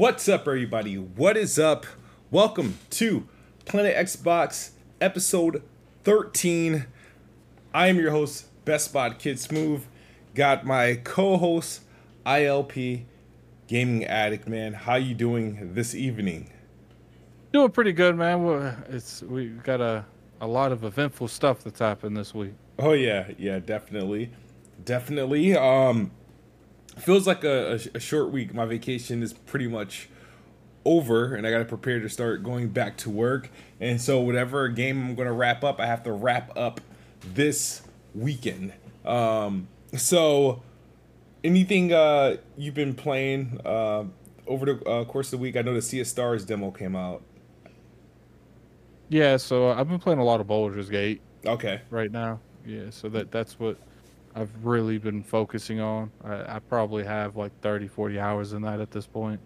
What's up, everybody? What is up? Welcome to Planet Xbox episode 13. I am your host, Best Spot Kid Smooth. Got my co-host, ILP Gaming Addict, man. How you doing this evening? Doing pretty good, man. Well, It's we've got a a lot of eventful stuff that's happened this week. Oh yeah, yeah, definitely, definitely. Um, feels like a, a, a short week. My vacation is pretty much over, and I got to prepare to start going back to work. And so, whatever game I'm going to wrap up, I have to wrap up this weekend. Um, so, anything uh, you've been playing uh, over the uh, course of the week? I know the Sea of Stars demo came out. Yeah, so I've been playing a lot of Baldur's Gate Okay. right now. Yeah, so that that's what I've really been focusing on. I, I probably have like 30, 40 hours in that at this point.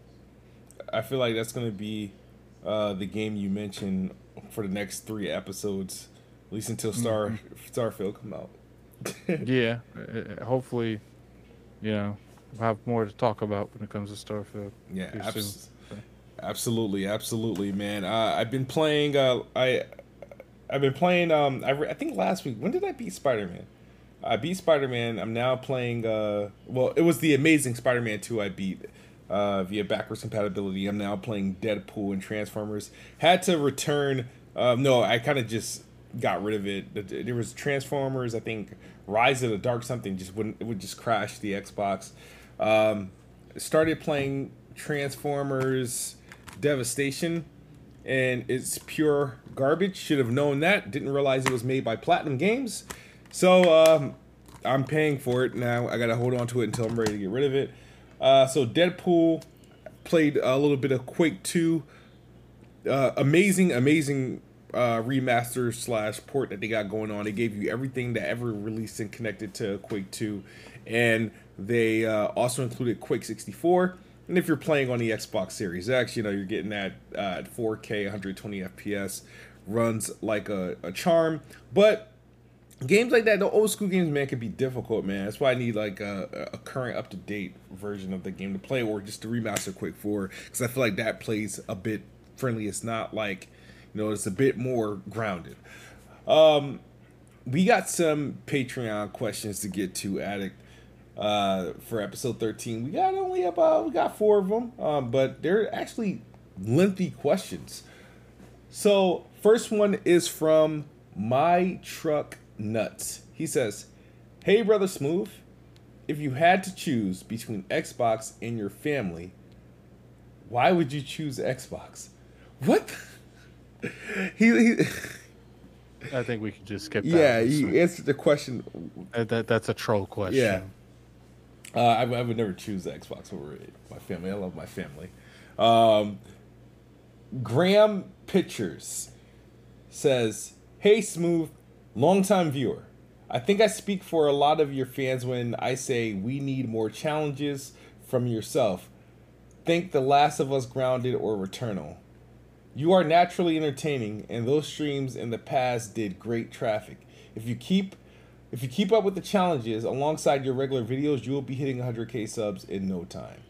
I feel like that's going to be uh, the game you mentioned for the next three episodes, at least until Star Starfield come out. yeah, uh, uh, hopefully, you know, we'll have more to talk about when it comes to Starfield. Yeah, Too abs- soon. absolutely, absolutely, man. Uh, I've been playing. Uh, I I've been playing. Um, I, re- I think last week. When did I beat Spider Man? I beat Spider Man. I'm now playing. Uh, well, it was the Amazing Spider Man two. I beat uh, via backwards compatibility. I'm now playing Deadpool and Transformers. Had to return. Um, no, I kind of just got rid of it. There was Transformers. I think Rise of the Dark something just wouldn't. It would just crash the Xbox. Um, started playing Transformers Devastation, and it's pure garbage. Should have known that. Didn't realize it was made by Platinum Games. So um, I'm paying for it now. I gotta hold on to it until I'm ready to get rid of it. Uh, so Deadpool played a little bit of Quake 2. Uh, amazing, amazing uh, remaster slash port that they got going on. They gave you everything that ever released and connected to Quake 2, and they uh, also included Quake 64. And if you're playing on the Xbox Series X, you know you're getting that uh, 4K, 120 FPS, runs like a, a charm. But games like that, the old school games, man, can be difficult, man. That's why I need like a, a current, up to date version of the game to play, or just to remaster Quake Four, because I feel like that plays a bit friendly. It's not like, you know, it's a bit more grounded. Um, we got some Patreon questions to get to, Addict. Uh, for episode 13, we got only about we got four of them, um, but they're actually lengthy questions. So, first one is from My Truck Nuts. He says, Hey, Brother Smooth, if you had to choose between Xbox and your family, why would you choose Xbox? What? he, he I think we could just skip that. yeah, you answered the question. That, that- that's a troll question. Yeah. Uh, I, I would never choose the Xbox over my family. I love my family. Um, Graham Pictures says, "Hey, smooth, longtime viewer. I think I speak for a lot of your fans when I say we need more challenges from yourself. Think The Last of Us Grounded or Returnal. You are naturally entertaining, and those streams in the past did great traffic. If you keep if you keep up with the challenges alongside your regular videos, you will be hitting 100k subs in no time.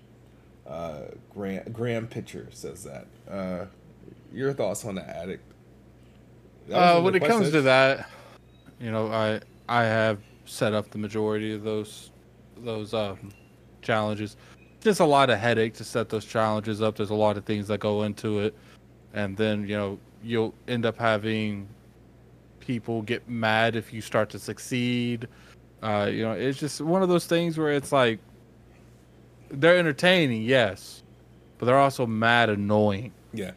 Uh, Graham, Graham Pitcher says that. Uh, your thoughts on that, addict? That Uh, when it the comes to that, you know, I I have set up the majority of those those um, challenges. Just a lot of headache to set those challenges up. There's a lot of things that go into it, and then you know you'll end up having people get mad if you start to succeed. Uh, you know, it's just one of those things where it's like they're entertaining, yes, but they're also mad annoying, yeah,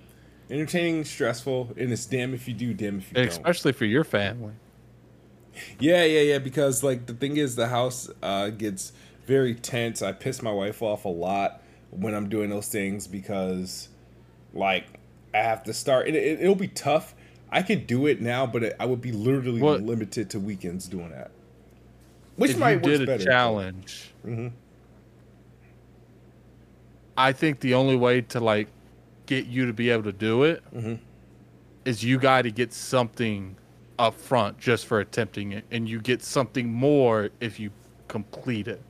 entertaining, stressful, and it's damn if you do, damn if you don't. especially for your family. Yeah, yeah, yeah. Because like the thing is, the house uh, gets very tense. I piss my wife off a lot when I'm doing those things because, like, I have to start. It, it, it'll be tough. I could do it now, but it, I would be literally What- limited to weekends doing that. Which if might did a better. challenge, Mhm. I think the only way to like get you to be able to do it is Mhm. you got to get something up front just for attempting it, and you get something more if you complete it.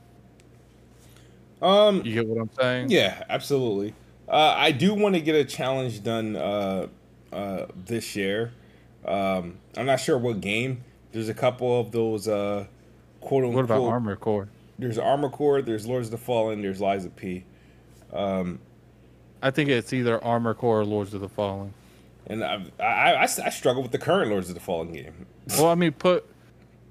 Um, You get what I'm saying? Yeah, absolutely. Uh, I do want to get a challenge done uh, uh, this year. Um, I'm not sure what game. There's a couple of those uh, quote unquote. What about Armor Core? There's Armor Core. There's Lords of the Fallen. There's Lies of P. Um, I think it's either Armor Core or Lords of the Fallen. And I, I, I, I struggle with the current Lords of the Fallen game. Well, I mean, put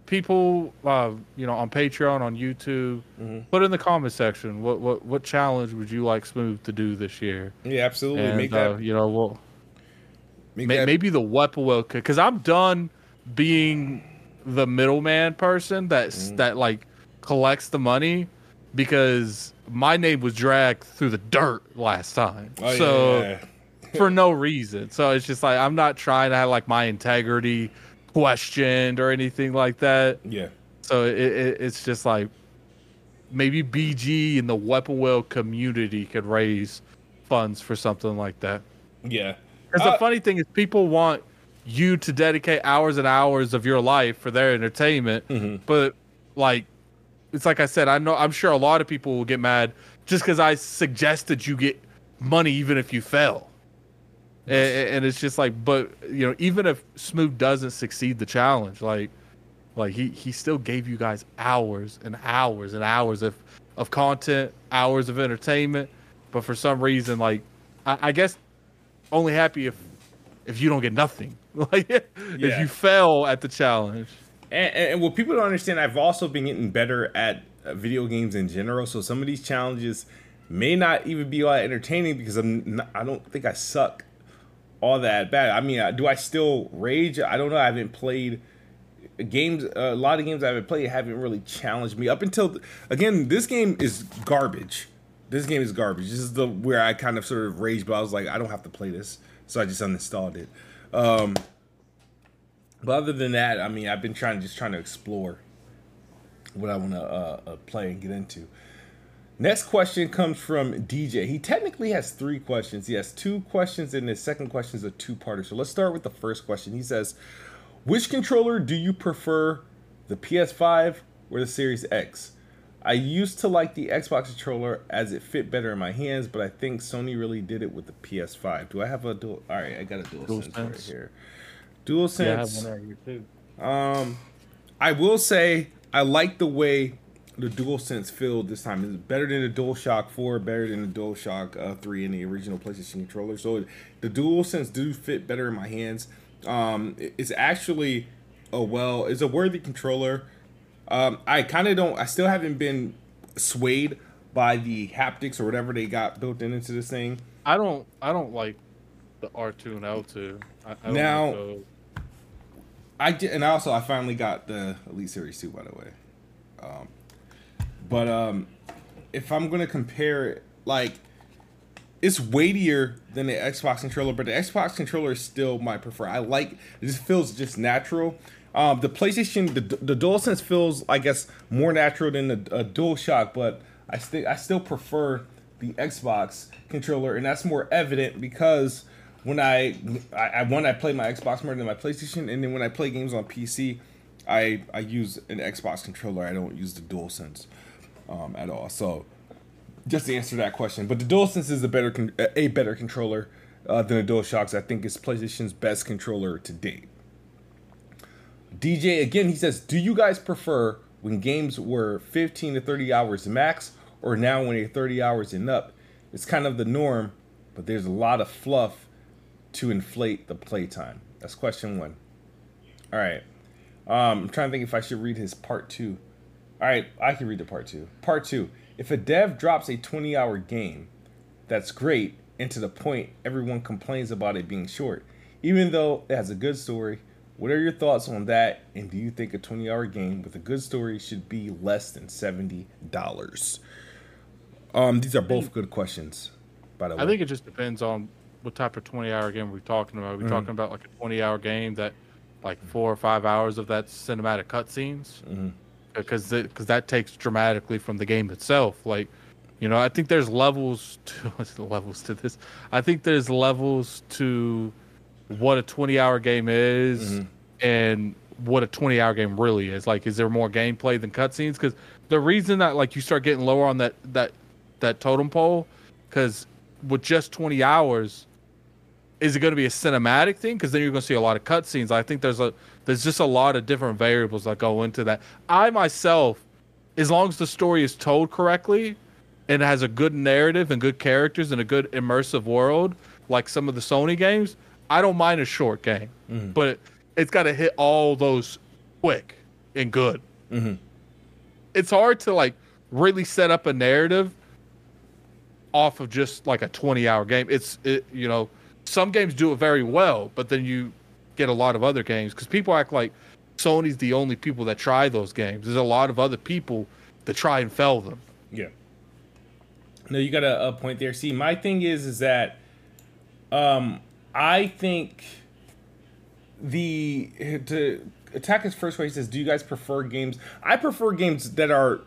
people, uh, you know, on Patreon, on YouTube, Mm-hmm. put in the comment section what what what challenge would you like Smooth to do this year? Yeah, absolutely. And make uh, that. you know, well, Make may, that maybe the weapon will because I'm done being the middleman person that's Mm. that like collects the money because my name was dragged through the dirt last time. Oh, yeah, so yeah, yeah. For no reason. So it's just like I'm not trying to have like my integrity questioned or anything like that. yeah. So it, it, it's just like maybe BG and the weapon wheel community could raise funds for something like that. Yeah. Because Uh, the funny thing is, people want you to dedicate hours and hours of your life for their entertainment, Mm-hmm. but like, it's like I said, I know I'm sure a lot of people will get mad just because I suggested you get money even if you fail. And, and it's just like, but you know, even if Smooth doesn't succeed the challenge, like, like he he still gave you guys hours and hours and hours of of content, hours of entertainment. But for some reason, like, I, I guess only happy if if you don't get nothing. Like if you fail at the challenge. And, and, and what people don't understand, I've also been getting better at uh, video games in general. So some of these challenges may not even be all that entertaining because I'm not, I don't think I suck all that bad. I mean, uh, do I still rage? I don't know. I haven't played games. Uh, a lot of games I haven't played haven't really challenged me up until again. This game is garbage. This game is garbage. This is the where I kind of sort of raged, but I was like, I don't have to play this, so I just uninstalled it. Um, but other than that, I mean, I've been trying just trying to explore what I want to uh, uh, play and get into. Next question comes from DJ. He technically has three questions. He has two questions, and his second question is a two-parter. So let's start with the first question. He says, "Which controller do you prefer, the PS5 or the Series X?" I used to like the Xbox controller as it fit better in my hands, but I think Sony really did it with the PS5. Do I have a dual? All right, I got a dual, Dual sense right here. Dual sense. Yeah, I have one right here too. Um, I will say I like the way the DualSense feel this time. It's better than the DualShock 4, better than the DualShock uh, 3 and the original PlayStation controller. So the DualSense do fit better in my hands. Um, it- it's actually a well, it's a worthy controller. Um, I kind of don't. I still haven't been swayed by the haptics or whatever they got built in into this thing. I don't I don't like the R two and L two. I, I don't Now- like. I did, and also I finally got the Elite Series 2, by the way. Um, but um, if I'm gonna compare it, like it's weightier than the Xbox controller, but the Xbox controller is still my prefer. I like it; just feels just natural. Um, the PlayStation, the the DualSense feels, I guess, more natural than the uh, DualShock, but I still I still prefer the Xbox controller, and that's more evident because when I, I, I when I play my Xbox more than my PlayStation, and then when I play games on PC, I I use an Xbox controller. I don't use the DualSense um, at all. So just to answer that question, but the DualSense is a better con- a better controller uh, than the DualShocks. I think it's PlayStation's best controller to date. DJ again, he says, "Do you guys prefer when games were 15 to 30 hours max, or now when they're 30 hours and up? It's kind of the norm, but there's a lot of fluff to inflate the playtime." That's question one. All right, um, I'm trying to think if I should read his part two. All right, I can read the part two. Part two: If a dev drops a 20-hour game, that's great, and to the point, everyone complains about it being short, even though it has a good story. What are your thoughts on that? And do you think a 20 hour game with a good story should be less than $70? Um, these are both good questions, by the way. I think it just depends on what type of twenty hour game we're talking about. Are we Mm-hmm. talking about like a twenty hour game that like four or five hours of that cinematic cutscenes? Mm-hmm. Because because that takes dramatically from the game itself. Like, you know, I think there's levels to levels to this. I think there's levels to what a 20 hour game is Mm-hmm. and what a 20 hour game really is. Like, is there more gameplay than cutscenes? Because the reason that like you start getting lower on that that that totem pole, because with just 20 hours, is it going to be a cinematic thing? Because then you're going to see a lot of cutscenes. I think there's a there's just a lot of different variables that go into that. I myself, as long as the story is told correctly, and has a good narrative and good characters and a good immersive world, like some of the Sony games, I don't mind a short game, mm-hmm. but it's got to hit all those quick and good. Mm-hmm. It's hard to like really set up a narrative off of just like a 20 hour game. It's it, you know some games do it very well, but then you get a lot of other games because people act like Sony's the only people that try those games. There's a lot of other people that try and fail them. Yeah. No, you got a, a point there. See, my thing is is that um I think the to attack his first way he says, "Do you guys prefer games? I prefer games that are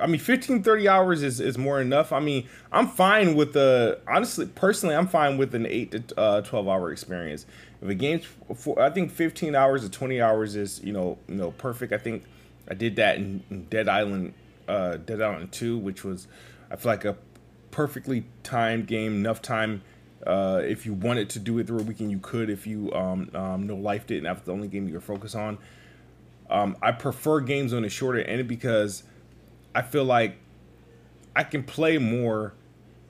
I mean, 15, 30 hours is, is more enough. I mean, I'm fine with the honestly, personally, I'm fine with an eight to uh, 12 hour experience. If a game's, for, I think 15 hours to 20 hours is you know you know perfect. I think I did that in, in Dead Island, uh, Dead Island Two, which was I feel like a perfectly timed game, enough time. Uh, if you wanted to do it through a weekend, you could. If you um, um, no life didn't, that's the only game you were focus on. Um, I prefer games on a shorter end because I feel like I can play more,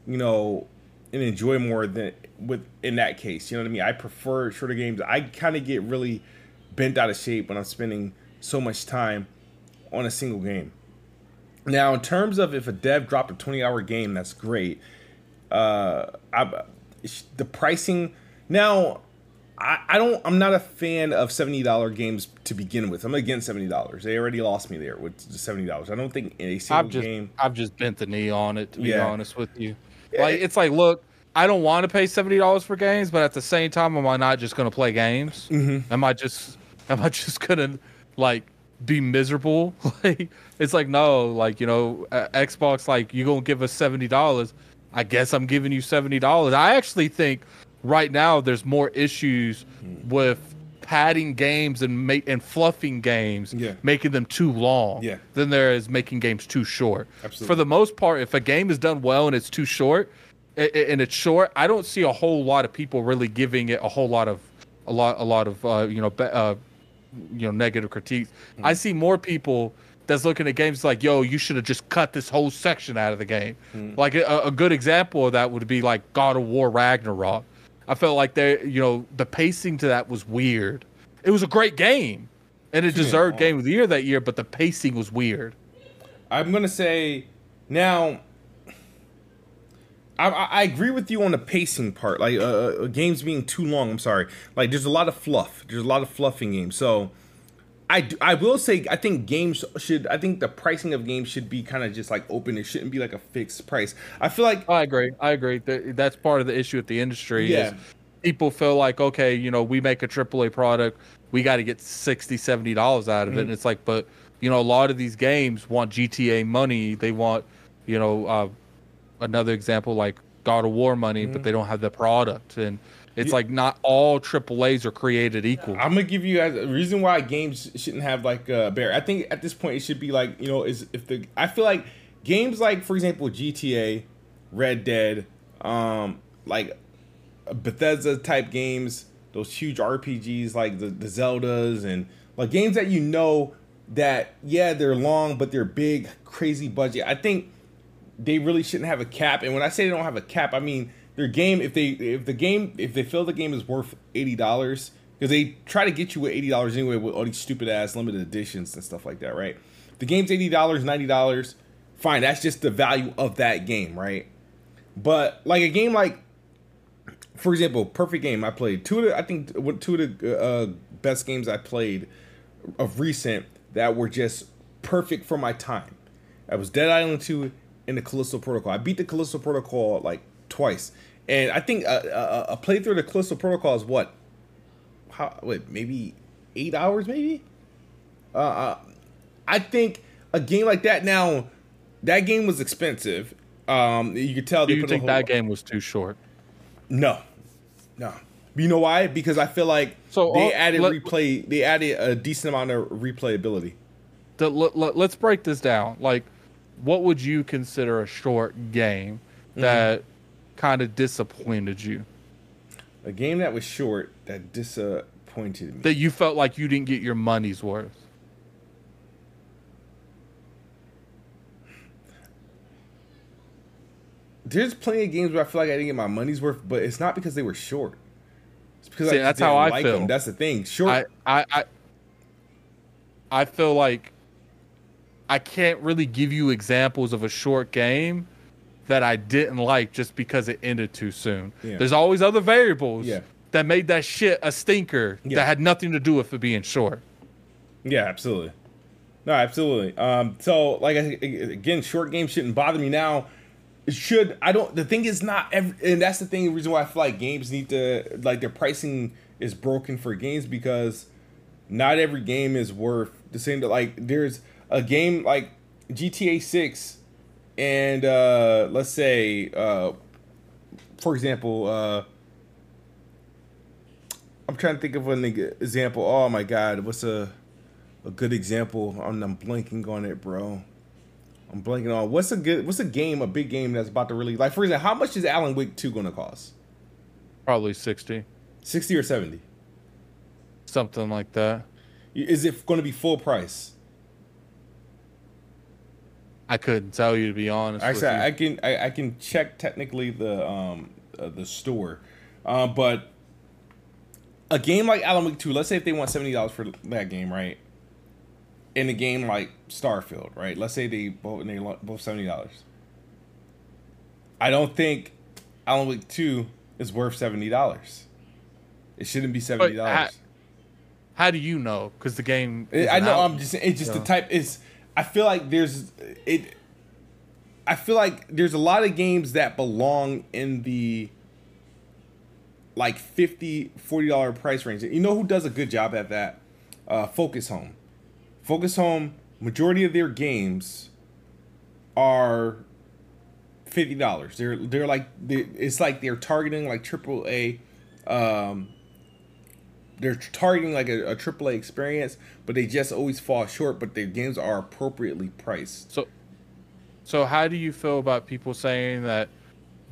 you know, and enjoy more than with in that case. You know what I mean? I prefer shorter games. I kind of get really bent out of shape when I'm spending so much time on a single game. Now, in terms of if a dev dropped a 20 hour game, that's great. Uh, I, the pricing now I, I don't I'm not a fan of seventy dollar games to begin with. I'm against seventy dollars. They already lost me there with seventy dollars. I don't think a single I've just, game. I've just bent the knee on it. To be yeah. honest with you, like it's like, look, I don't want to pay seventy dollars for games, but at the same time, am I not just going to play games? Mm-hmm. Am I just am I just going to like be miserable? like it's like no, like you know, uh, Xbox, like you gonna give us seventy dollars. I guess I'm giving you seventy dollars. I actually think right now there's more issues with padding games and make and fluffing games, yeah. making them too long yeah. than there is making games too short. Absolutely. For the most part, if a game is done well and it's too short, and it's short, I don't see a whole lot of people really giving it a whole lot of a lot a lot of uh, you know uh, you know negative critiques. Mm-hmm. I see more people that's looking at games like, yo, you should have just cut this whole section out of the game. Mm-hmm. Like a, a, good example of that would be like God of War Ragnarok. I felt like they, you know, the pacing to that was weird. It was a great game, and it deserved Game of the Year that year, but the pacing was weird. I'm gonna say now. I, I agree with you on the pacing part, like uh, uh, games being too long. I'm sorry, like there's a lot of fluff. There's a lot of fluffing games, so I, do, I will say I think games should I think the pricing of games should be kind of just like open. It shouldn't be like a fixed price. I feel like I agree. I agree. That that's part of the issue with the industry. Yeah. people feel like okay, you know, we make a AAA product, we got to get 60 70 dollars out of mm-hmm. it, and it's like, but you know, a lot of these games want GTA money. They want, you know, uh, another example like God of War money, mm-hmm. but they don't have the product and it's like not all AAA's are created equal. I'm gonna give you guys a reason why games shouldn't have like a bear. I think at this point it should be like you know is if the I feel like games like for example GTA, Red Dead, um, like Bethesda type games, those huge RPGs like the, the Zeldas and like games that you know that yeah they're long but they're big crazy budget. I think they really shouldn't have a cap. And when I say they don't have a cap, I mean their game if they if the game if they feel the game is worth eighty dollars because they try to get you with eighty dollars anyway with all these stupid ass limited editions and stuff like that, right? The game's eighty dollars, ninety dollars, fine. That's just the value of that game, right? But like a game like, for example, perfect game I played. Two of the I think two of the uh, best games I played of recent that were just perfect for my time. That was Dead Island Two and the Callisto Protocol. I beat the Callisto Protocol like twice. And I think a, a, a playthrough of the Callisto Protocol is what? How? Wait, maybe eight hours, maybe. Uh, uh, I think a game like that. Now, that game was expensive. Um, you could tell. Do you think that game was too short? No, no. You know why? Because I feel like so they all, added let, replay. They added a decent amount of replayability. The, let, us break this down. Like, what would you consider a short game mm-hmm. Kind of disappointed you? A game that was short that disappointed me. That you felt like you didn't get your money's worth. There's plenty of games where I feel like I didn't get my money's worth, but it's not because they were short. It's because See, I that's didn't how I like feel. them. That's the thing. Short. I, I, I, I feel like I can't really give you examples of a short game that I didn't like just because it ended too soon. Yeah. There's always other variables Yeah. that made that shit a stinker Yeah. that had nothing to do with it being short. Yeah, absolutely. No, absolutely. Um, so like I, again, short games shouldn't bother me now. It should I don't. The thing is not, every, and that's the thing. The reason why I feel like games need to like their pricing is broken for games because not every game is worth the same. Like there's a game like GTA Six, and uh, let's say, uh, for example, uh, I'm trying to think of an example. Oh my god, what's a a good example? I'm, I'm blanking on it, bro. I'm blanking on what's a good what's a game, a big game that's about to really like for example, how much is Alan Wake 2 gonna cost? Probably 60, 60 or 70? something like that. Is it gonna be full price? I couldn't tell you to be honest. Actually. I can I, I can check technically the um uh, the store, um, but a game like Alan Wake Two, let's say if they want seventy dollars for that game, right? In a game like Starfield, right? Let's say they both they both seventy dollars. I don't think Alan Wake Two is worth seventy dollars. It shouldn't be seventy dollars. How do you know? Because the game. I know. out I'm just. It's just Yeah. the type. Is I feel like there's it. I feel like there's a lot of games that belong in the like 50 40 dollar price range. You know who does a good job at that? Uh, Focus Home. Focus Home. Majority of their games are fifty dollars. They're they're like they, it's like they're targeting like triple A. Um, they're targeting like a, triple a AAA experience, but they just always fall short. But their games are appropriately priced. So, so how do you feel about people saying that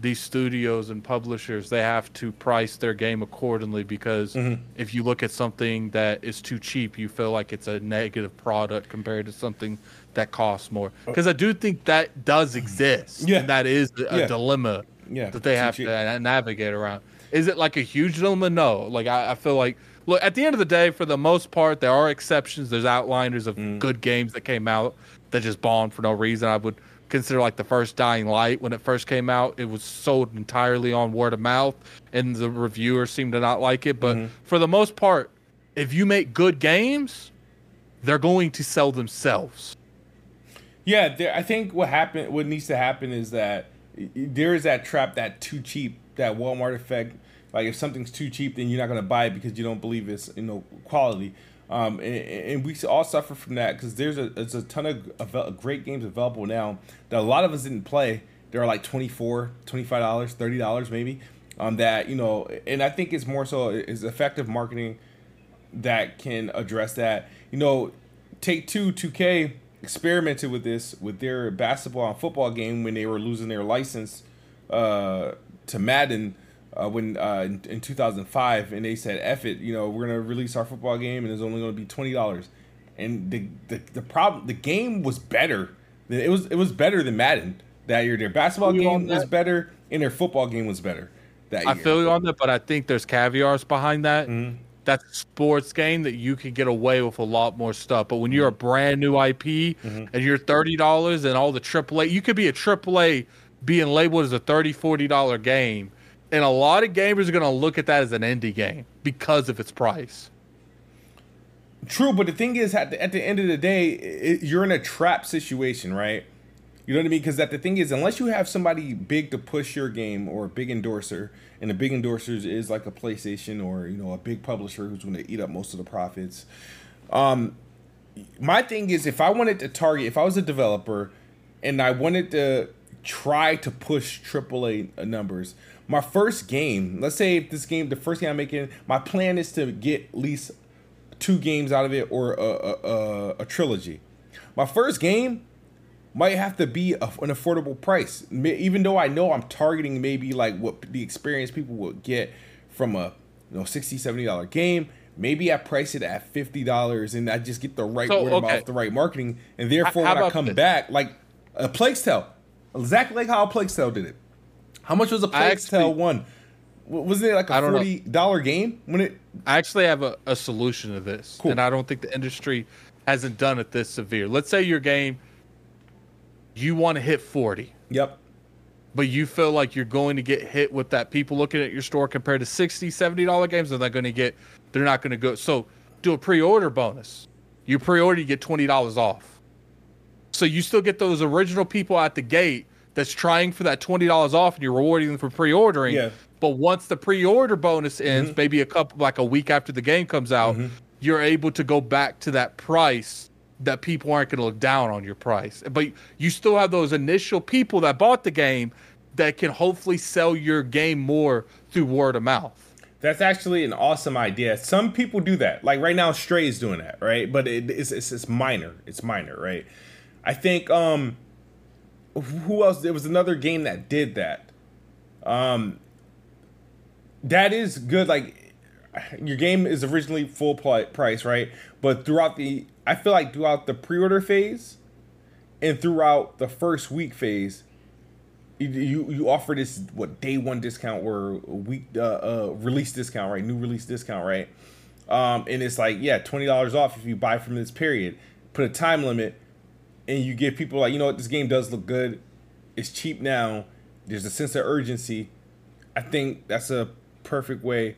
these studios and publishers they have to price their game accordingly because Mm-hmm. if you look at something that is too cheap, you feel like it's a negative product compared to something that costs more? Because I do think that does exist. Yeah. and that is a Yeah. dilemma Yeah, that they have cheap. to navigate around. Is it like a huge dilemma? No. Like I, I feel like look at the end of the day, for the most part, there are exceptions. There's outliners of Mm. good games that came out that just bombed for no reason. I would consider like the first Dying Light when it first came out. It was sold entirely on word of mouth, and the reviewers seemed to not like it. But Mm-hmm. for the most part, if you make good games, they're going to sell themselves. Yeah, there, I think what happened, what needs to happen is that there is that trap, that too cheap, that Walmart effect. Like if something's too cheap, then you're not gonna buy it because you don't believe it's you know quality. Um, and, and we all suffer from that because there's a there's a ton of great games available now that a lot of us didn't play. They're like 24 $25, thirty dollars maybe. Um, that you know, and I think it's more so is effective marketing that can address that. You know, Take Two, 2K experimented with this with their basketball and football game when they were losing their license uh, to Madden uh, when uh, in, in 2005, and they said, "F it," you know, we're gonna release our football game, and it's only gonna be twenty dollars. And the, the the problem, the game was better. Than, it was it was better than Madden that year. Their basketball game was better, and their football game was better that I year. feel you on that, but I think there's caviars behind that. Mm-hmm. That's a sports game that you can get away with a lot more stuff. But when you're a brand new IP Mm-hmm. and you're thirty dollars and all the AAA, you could be a AAA being labeled as a 30 40 dollar game, and a lot of gamers are gonna look at that as an indie game because of its price. True, but the thing is, at the, at the end of the day, it, you're in a trap situation, right? You know what I mean? Because that the thing is, unless you have somebody big to push your game or a big endorser, and the big endorsers is like a PlayStation or you know a big publisher who's going to eat up most of the profits. Um, my thing is, if I wanted to target, if I was a developer, and I wanted to try to push AAA numbers, my first game, let's say if this game, the first game I'm making, my plan is to get at least two games out of it or a, a, a, a trilogy. My first game, might have to be an affordable price. Even though I know I'm targeting maybe like what the experience people would get from a you know 60 70 dollar game maybe i price it at $50 and i just get the right so, word okay. mouth the right marketing and therefore how, when i come this? back like a plague's tale exactly like how a plague's tale did it how much was a plague's one wasn't it like a forty dollar game when it? I actually have a, a solution to this, cool. and I don't think the industry hasn't done it this severe. Let's say your game, you want to hit forty. Yep but you feel like you're going to get hit with that people looking at your store compared to 60 70 dollar games they're not going to get they're not going to go so do a pre-order bonus you pre-order you get $20 off so you still get those original people at the gate that's trying for that $20 off and you're rewarding them for pre-ordering yeah. but once the pre-order bonus ends mm-hmm. maybe a couple like a week after the game comes out mm-hmm. you're able to go back to that price that people aren't going to look down on your price. But you still have those initial people that bought the game that can hopefully sell your game more through word of mouth. That's actually an awesome idea. Some people do that. Like right now, Stray is doing that, right? But it, it's, it's, it's minor. It's minor, right? I think um, who else? There was another game that did that. Um, that is good. Like your game is originally full price, right? But throughout the I feel like throughout the pre-order phase and throughout the first week phase, you you offer this what day one discount or week uh, uh, release discount, right? New release discount, right? Um, and it's like yeah, twenty dollars off if you buy from this period. Put a time limit, and you give people like you know what this game does look good. It's cheap now. There's a sense of urgency. I think that's a perfect way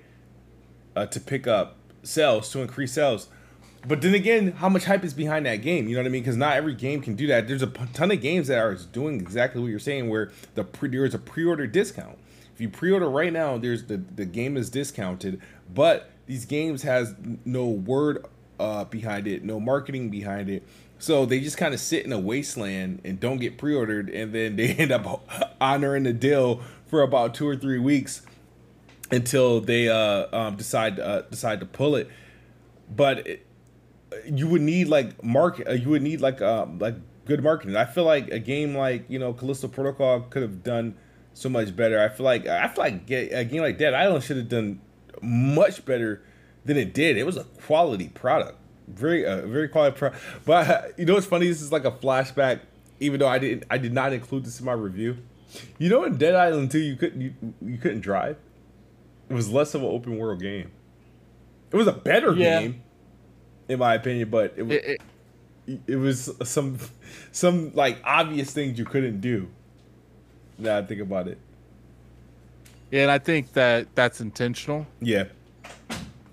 uh, to pick up sales to increase sales. But then again, how much hype is behind that game? You know what I mean? Because not every game can do that. There's a ton of games that are doing exactly what you're saying, where the pre- there is a pre-order discount. If you pre-order right now, there's the the game is discounted, but these games has no word uh, behind it, no marketing behind it. So they just kind of sit in a wasteland and don't get pre-ordered, and then they end up honoring the deal for about two or three weeks until they uh, um, decide uh, decide to pull it. But it, you would need like market. Uh, you would need like uh, like good marketing. I feel like a game like you know Callisto Protocol could have done so much better. I feel like I feel like a game like Dead Island should have done much better than it did. It was a quality product, very uh, very quality product. But uh, you know what's funny? This is like a flashback. Even though I didn't, I did not include this in my review. You know, in Dead Island 2, you couldn't you, you couldn't drive. It was less of an open world game. It was a better yeah. game, in my opinion. But it was it, it, it, was some some like obvious things you couldn't do. Now I think about it. Yeah, and I think that that's intentional. Yeah.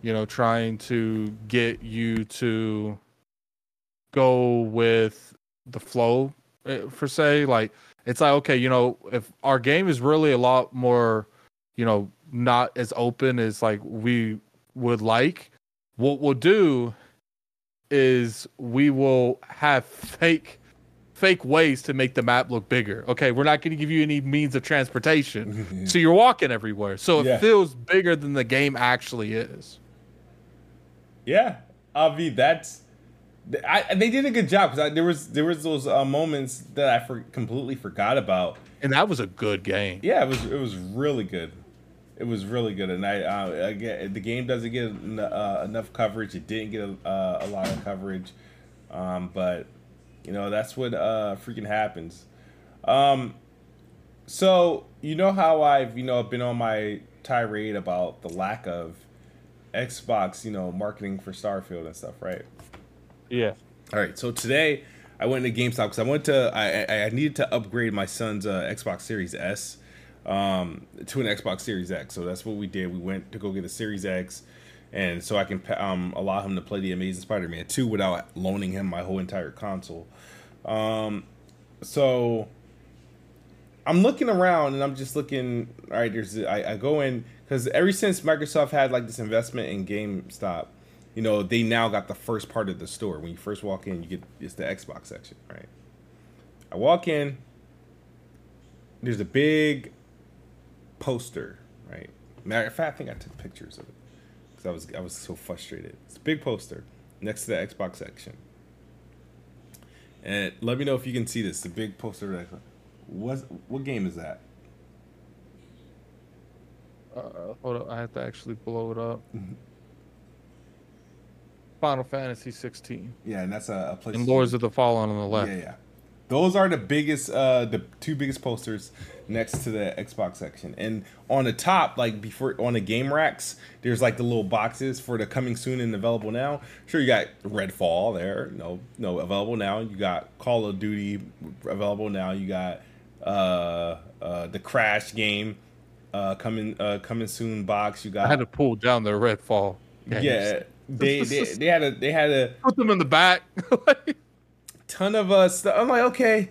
You know, trying to get you to go with the flow eh, for say like it's like okay, you know, if our game is really a lot more, you know, not as open as like we would like, what we'll do is we will have fake fake ways to make the map look bigger. Okay, we're not going to give you any means of transportation. so you're walking everywhere. So it yeah. feels bigger than the game actually is. Yeah. Avi, that's I, they did a good job because there was there was those uh, moments that I for, completely forgot about, and that was a good game. Yeah, it was it was really good it was really good. And I, uh, again, the game doesn't get uh, enough coverage. It didn't get a, uh, a lot of coverage, um, but you know that's what uh, freaking happens. Um, so you know how I've you know been on my tirade about the lack of Xbox, you know, marketing for Starfield and stuff, right? Yeah. All right. So today I went to GameStop because I went to I, I needed to upgrade my son's uh, Xbox Series S um, to an Xbox Series X. So that's what we did. We went to go get a Series X, and so I can um, allow him to play the Amazing Spider-Man 2 without loaning him my whole entire console. Um, so I'm looking around and I'm just looking. All right, there's I, I go in because ever since Microsoft had like this investment in GameStop, you know they now got the first part of the store. When you first walk in, you get it's the Xbox section, right? I walk in. There's a big poster, right? Matter of fact, I think I took pictures of it because I was I was so frustrated. It's a big poster next to the Xbox section, And let me know if you can see this. The big poster. What what game is that? Uh, hold up, I have to actually blow it up. Mm-hmm. Final Fantasy 16. Yeah, and that's a, a place. And Lords of the Fallen on the left. Yeah, yeah. Those are the biggest, uh, the two biggest posters next to the Xbox section. And on the top, like before on the game racks, there's like the little boxes for the coming soon and available now. Sure, you got Redfall there, no, no available now. You got Call of Duty available now. You got uh, uh, the Crash game uh, coming uh, coming soon box. You got. I had to pull down the Redfall. Games. Yeah, they, they they had a they had a put them in the back. ton of us. Uh, I'm like, okay,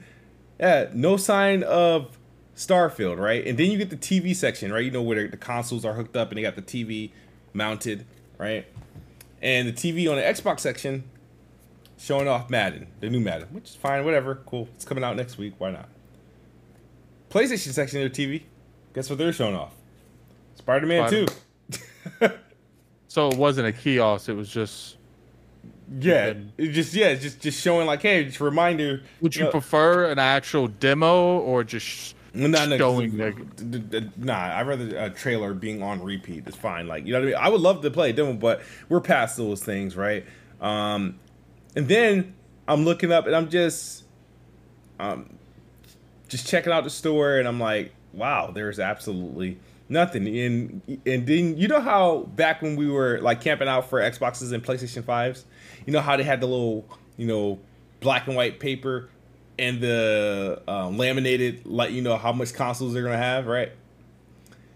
yeah, no sign of Starfield, right? And then you get the TV section, right? You know where the consoles are hooked up and they got the TV mounted, right? And the TV on the Xbox section showing off Madden, the new Madden, which is fine, whatever, cool. It's coming out next week. Why not? PlayStation section of their TV, guess what they're showing off? Spider Man Two. so it wasn't a kiosk; it was just yeah, it just yeah, just just showing like, hey, just a reminder. Would you, you know, prefer an actual demo or just not showing the, nah, I'd rather a trailer being on repeat. It's fine. Like you know what I mean. I would love to play a demo, but we're past those things, right? Um, and then I'm looking up and I'm just, um, just checking out the store and I'm like, wow, there's absolutely nothing. And and then you know how back when we were like camping out for Xboxes and PlayStation fives, you know how they had the little you know black and white paper and the um, laminated, let you know how much consoles they're gonna have, right?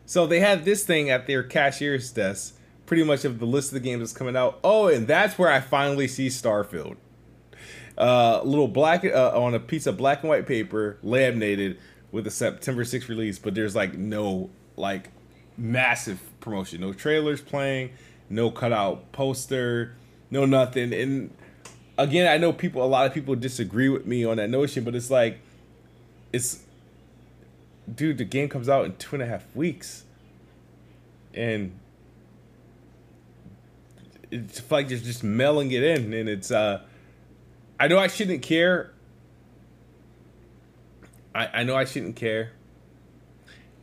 So they had this thing at their cashier's desk, pretty much of the list of the games that's coming out. Oh, and that's where I finally see Starfield. Uh, little black uh, on a piece of black and white paper, laminated with a September 6th release, but there's like no like massive promotion, no trailers playing, no cutout poster, no nothing, and again, I know people. A lot of people disagree with me on that notion, but it's like, it's, dude. The game comes out in two and a half weeks, and it's like just just mailing it in, and it's. uh I know I shouldn't care. I I know I shouldn't care.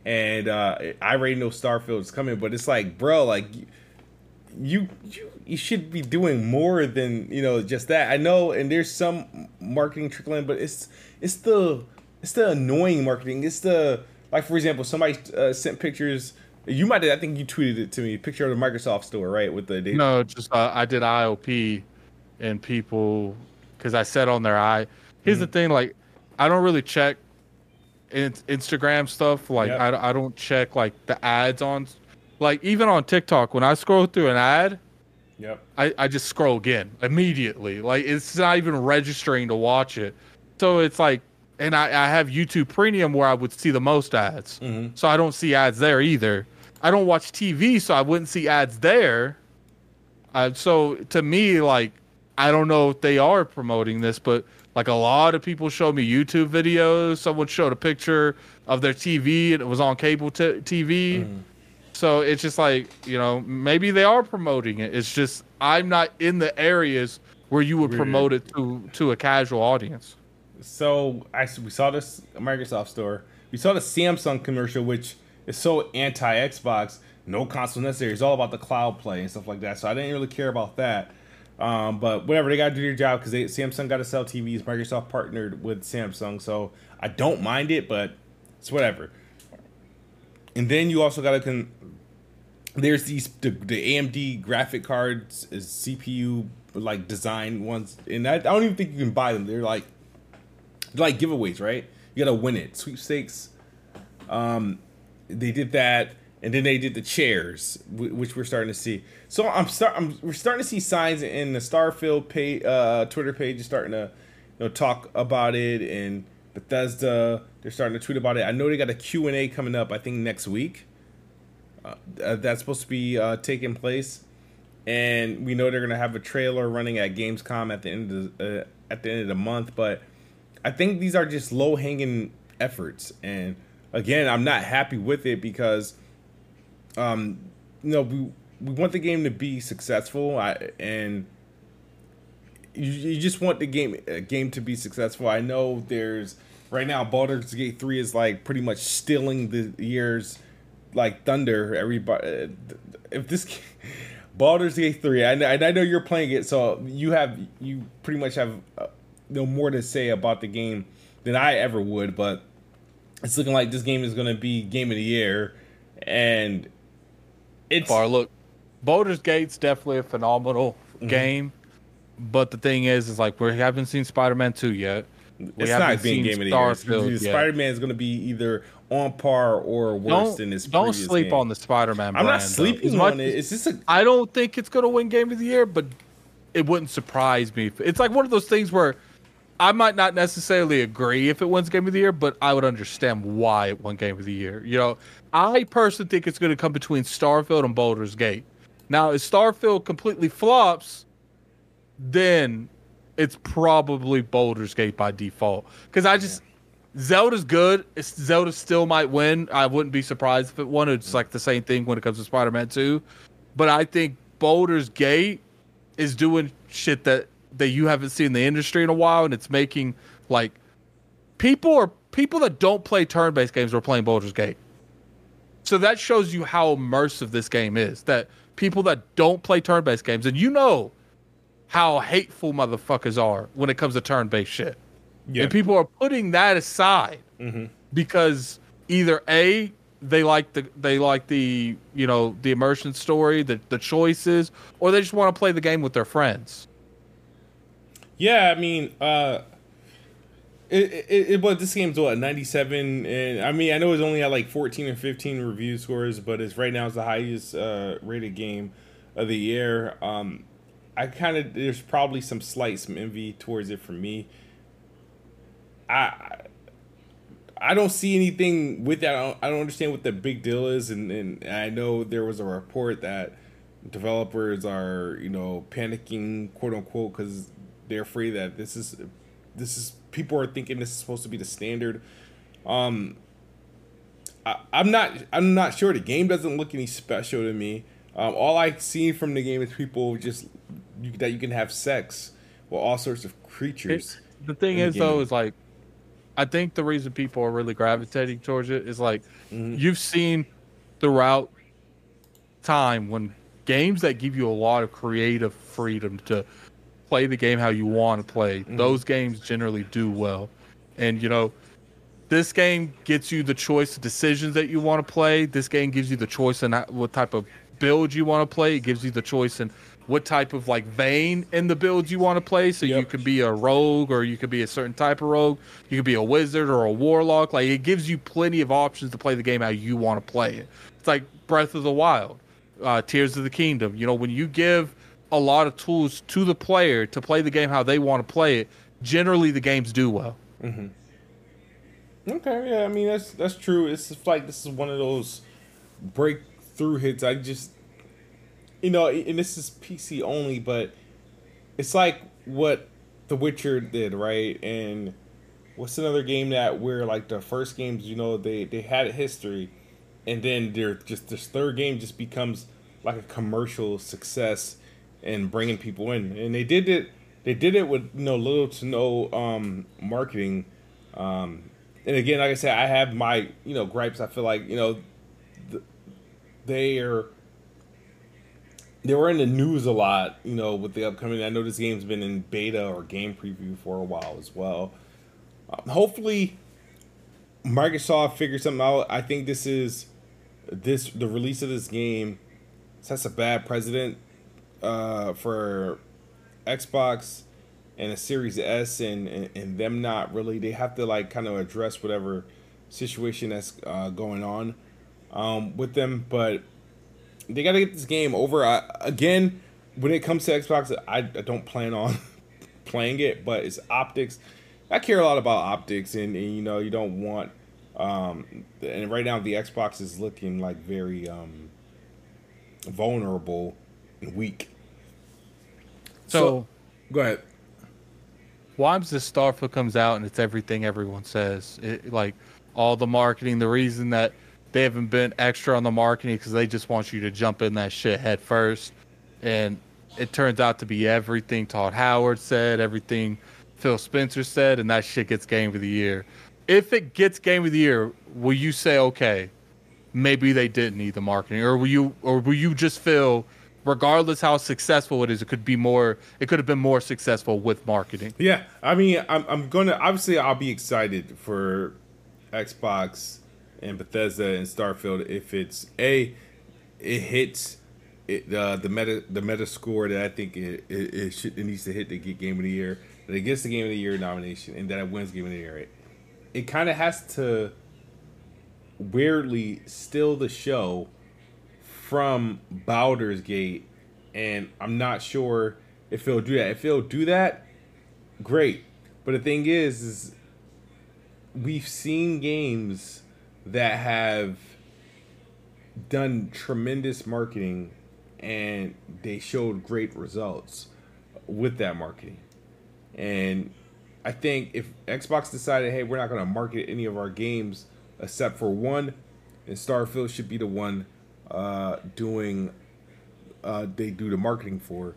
And uh I already know Starfield is coming, but it's like, bro, like you you you should be doing more than you know just that. I know, and there's some marketing trickling, but it's it's the it's the annoying marketing. It's the like for example, somebody uh, sent pictures. You might have, I think you tweeted it to me. Picture of the Microsoft store, right? With the no, just uh, I did IOP, and people because I said on their eye. Here's mm-hmm. the thing, like I don't really check Instagram stuff. Like yep. I I don't check like the ads on like even on TikTok, when I scroll through an ad, yep. I, I just scroll again immediately. Like it's not even registering to watch it. So it's like, and I, I have YouTube Premium where I would see the most ads. Mm-hmm. So I don't see ads there either. I don't watch TV, so I wouldn't see ads there. Uh, so to me, like, I don't know if they are promoting this, but like a lot of people show me YouTube videos. Someone showed a picture of their TV and it was on cable t- TV. Mm. So it's just like, you know, maybe they are promoting it. It's just I'm not in the areas where you would promote it to to a casual audience. So I we saw this Microsoft store. We saw the Samsung commercial, which is so anti Xbox. No console necessary. It's all about the cloud play and stuff like that. So I didn't really care about that. Um, but whatever, they got to do their job because they Samsung got to sell TVs. Microsoft partnered with Samsung, so I don't mind it, but it's whatever. And then you also got to con- there's these the, the, AMD graphic cards CPU like design ones, and I, I, don't even think you can buy them. They're like they're like giveaways, right? You gotta win it, sweepstakes. Um, they did that, and then they did the chairs, which we're starting to see. So I'm start I'm we're starting to see signs in the Starfield page, uh, Twitter page is starting to you know talk about it, and Bethesda they're starting to tweet about it. I know they got a Q and A coming up. I think next week uh, that's supposed to be uh, taking place, and we know they're gonna have a trailer running at Gamescom at the end of the, uh, at the end of the month. But I think these are just low hanging efforts, and again, I'm not happy with it because, um, you know, we we want the game to be successful, I, and you, you just want the game uh, game to be successful. I know there's right now Baldur's Gate three is like pretty much stealing the year's like thunder. Everybody, uh, if this Baldur's Gate three, I know, I know you're playing it, so you have you pretty much have uh, no more to say about the game than I ever would. But it's looking like this game is going to be game of the year, and it's far look. Baldur's Gate's definitely a phenomenal mm-hmm. game, but the thing is, is like we haven't seen Spider Man two yet. We it's not being game of the year. Spider Man is going to be either on par or worse don't, than his. Don't sleep game. on the Spider Man. I'm not sleeping on it. It's just a. I don't think it's going to win game of the year, but it wouldn't surprise me. It's like one of those things where I might not necessarily agree if it wins Game of the Year, but I would understand why it won Game of the Year. You know, I personally think it's going to come between Starfield and Baldur's Gate. Now, if Starfield completely flops, then it's probably Baldur's Gate by default. Because I just yeah. Zelda's good. Zelda still might win. I wouldn't be surprised if it won. It's like the same thing when it comes to Spider-Man 2. But I think Baldur's Gate is doing shit that that you haven't seen in the industry in a while, and it's making like people are people that don't play turn-based games are playing Baldur's Gate. So that shows you how immersive this game is. That people that don't play turn-based games, and you know how hateful motherfuckers are when it comes to turn-based shit. Yeah. And people are putting that aside mm-hmm. because either a they like the they like the you know the immersion story, the the choices, or they just want to play the game with their friends. Yeah, I mean, uh, it, it, it but this game's what 97 and I mean I know it's only had like 14 or 15 review scores but it's right now it's the highest uh, rated game of the year. Um I kind of there's probably some slight some envy towards it for me. I I don't see anything with that. I don't, I don't understand what the big deal is and, and I know there was a report that developers are you know panicking quote unquote because they're afraid that this is this is people are thinking this is supposed to be the standard. Um, I, am not I'm not sure. The game doesn't look any special to me. Um, all I see from the game is people just you, that you can have sex with all sorts of creatures. It, the thing is the though is like I think the reason people are really gravitating towards it is like mm-hmm. you've seen throughout time when games that give you a lot of creative freedom to play the game how you want to play. Mm-hmm. Those games generally do well. And you know, this game gets you the choice of decisions that you want to play. This game gives you the choice in what type of build you want to play. It gives you the choice in what type of like vein in the builds you want to play. So yep. you could be a rogue or you could be a certain type of rogue. You could be a wizard or a warlock. Like it gives you plenty of options to play the game how you want to play it. It's like Breath of the Wild, uh, Tears of the Kingdom. You know, when you give a lot of tools to the player to play the game how they want to play it, generally the games do well. Mm-hmm. Okay, yeah, I mean that's that's true. It's like this is one of those breakthrough hits. I just, you know, and this is PC only, but it's like what The Witcher did, right? And what's another game that where like the first games, you know, they they had a history, and then they're just this third game just becomes like a commercial success and bringing people in. And they did it. They did it with you know little to no um, marketing. Um, and again, like I said, I have my you know gripes. I feel like you know th- they are they were in the news a lot. You know, with the upcoming. I know this game's been in beta or game preview for a while as well. Um, hopefully, Microsoft figures something out. I think this is this the release of this game sets a bad precedent uh, for Xbox and a Series S and, and, and them not really they have to like kind of address whatever situation that's uh, going on um, with them, but they got to get this game over. I, again, when it comes to Xbox, I, I don't plan on playing it, but it's optics. I care a lot about optics, and, and you know you don't want. Um, and right now the Xbox is looking like very um, vulnerable week. So, so go ahead. Once this Starfield comes out and it's everything everyone says, it, like all the marketing, the reason that they haven't been extra on the marketing because they just want you to jump in that shit head first. And it turns out to be everything Todd Howard said, everything Phil Spencer said, and that shit gets game of the year. If it gets game of the year, will you say okay? Maybe they didn't need the marketing, or will you, or will you just feel, regardless how successful it is, it could be more, it could have been more successful with marketing. Yeah, I mean, I'm I'm gonna obviously I'll be excited for Xbox and Bethesda and Starfield if it's a it hits it, uh, the meta the meta score that I think it it, it, should, it needs to hit to get Game of the Year that it gets the Game of the Year nomination and that it wins Game of the Year. It, it kind of has to weirdly steal the show from Baldur's Gate, and I'm not sure if it'll do that. If it'll do that, great. But the thing is, is we've seen games that have done tremendous marketing and they showed great results with that marketing. And I think if Xbox decided, hey, we're not going to market any of our games except for one, and Starfield should be the one uh, doing uh, they do the marketing for.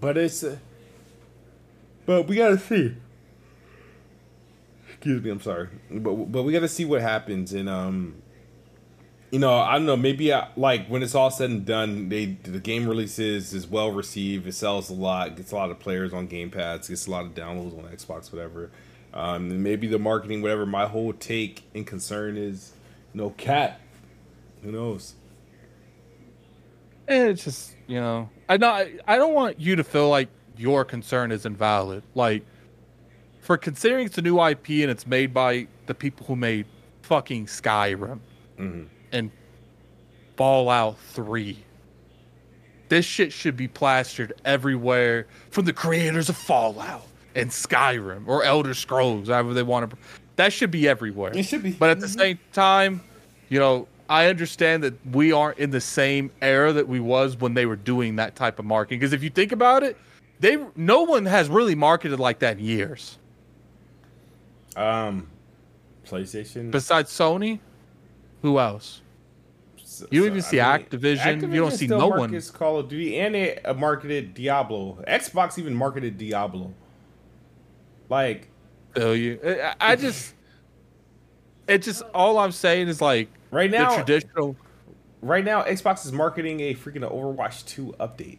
But it's, uh, but we got to see. Excuse me, I'm sorry, but but we got to see what happens, and um, you know, I don't know, maybe I, like when it's all said and done, they the game releases is well received, it sells a lot, gets a lot of players on Game Pass, gets a lot of downloads on Xbox, whatever. Um, maybe the marketing, whatever. My whole take and concern is, you know, cat. Who knows? And it's just you know, I not I don't want you to feel like your concern is invalid. Like for considering it's a new IP and it's made by the people who made fucking Skyrim Mm-hmm. and Fallout 3. This shit should be plastered everywhere from the creators of Fallout and Skyrim or Elder Scrolls, however they want to. That should be everywhere. It should be. But at the same time, you know, I understand that we aren't in the same era that we was when they were doing that type of marketing. Because if you think about it, they no one has really marketed like that in years. Um, PlayStation. Besides Sony, who else? You don't even see Activision. You don't see no one. Call of Duty, and they uh, marketed Diablo. Xbox even marketed Diablo. Like, Feel you. I- I just, it just all I'm saying is like Right now, the traditional. right now, Xbox is marketing a freaking Overwatch 2 update.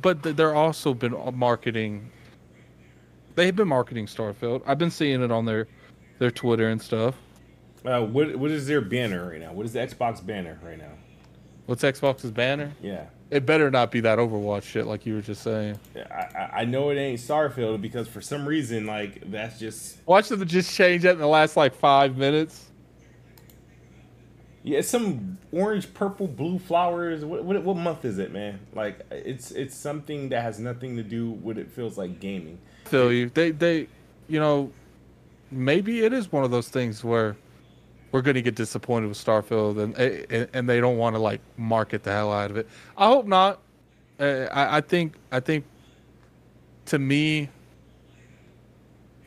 But they're also been marketing. They've been marketing Starfield. I've been seeing it on their their Twitter and stuff. Uh, what what is their banner right now? What is the Xbox banner right now? What's Xbox's banner? Yeah, It better not be that Overwatch shit like you were just saying. I, I I know it ain't Starfield because for some reason like that's just Watch them just change it in the last like five minutes. Yeah it's some orange purple blue flowers. What what, what month is it, man? Like it's it's something that has nothing to do with it feels like gaming. Feel you. They they, you know, maybe it is one of those things where we're gonna get disappointed with Starfield and and, and they don't want to like market the hell out of it. I hope not. Uh, I, I think I think to me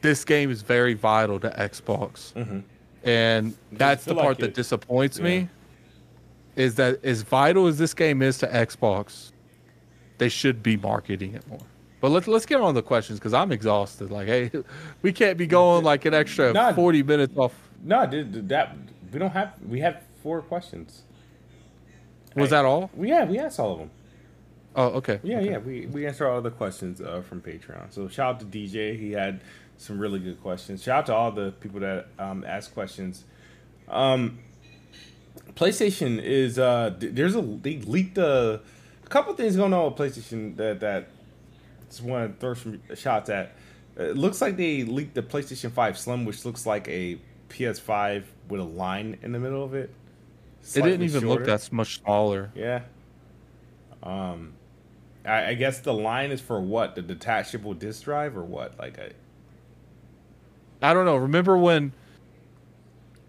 this game is very vital to Xbox, Mhm. And that's the part like that it- disappoints yeah. me. Is that as vital as this game is to Xbox, they should be marketing it more. But let's let's get on the questions because I'm exhausted. Like, hey, we can't be going like an extra Nah. 40 minutes off. No, dude, that we don't have. We have four questions. Was Hey. that all? We yeah we asked all of them. Oh, okay. Yeah, okay. yeah. We we answer all the questions uh, from Patreon. So shout out to DJ. He had some really good questions. Shout out to all the people that um, ask questions. Um, PlayStation is uh, there's a they leaked a, a couple things going on with PlayStation that that just want to throw some shots at. It looks like they leaked the PlayStation Five Slim, which looks like a PS5 with a line in the middle of it. It didn't even shorter. look that much smaller. Yeah. Um, I, I guess the line is for what? The detachable disk drive or what? Like, I, I don't know. Remember when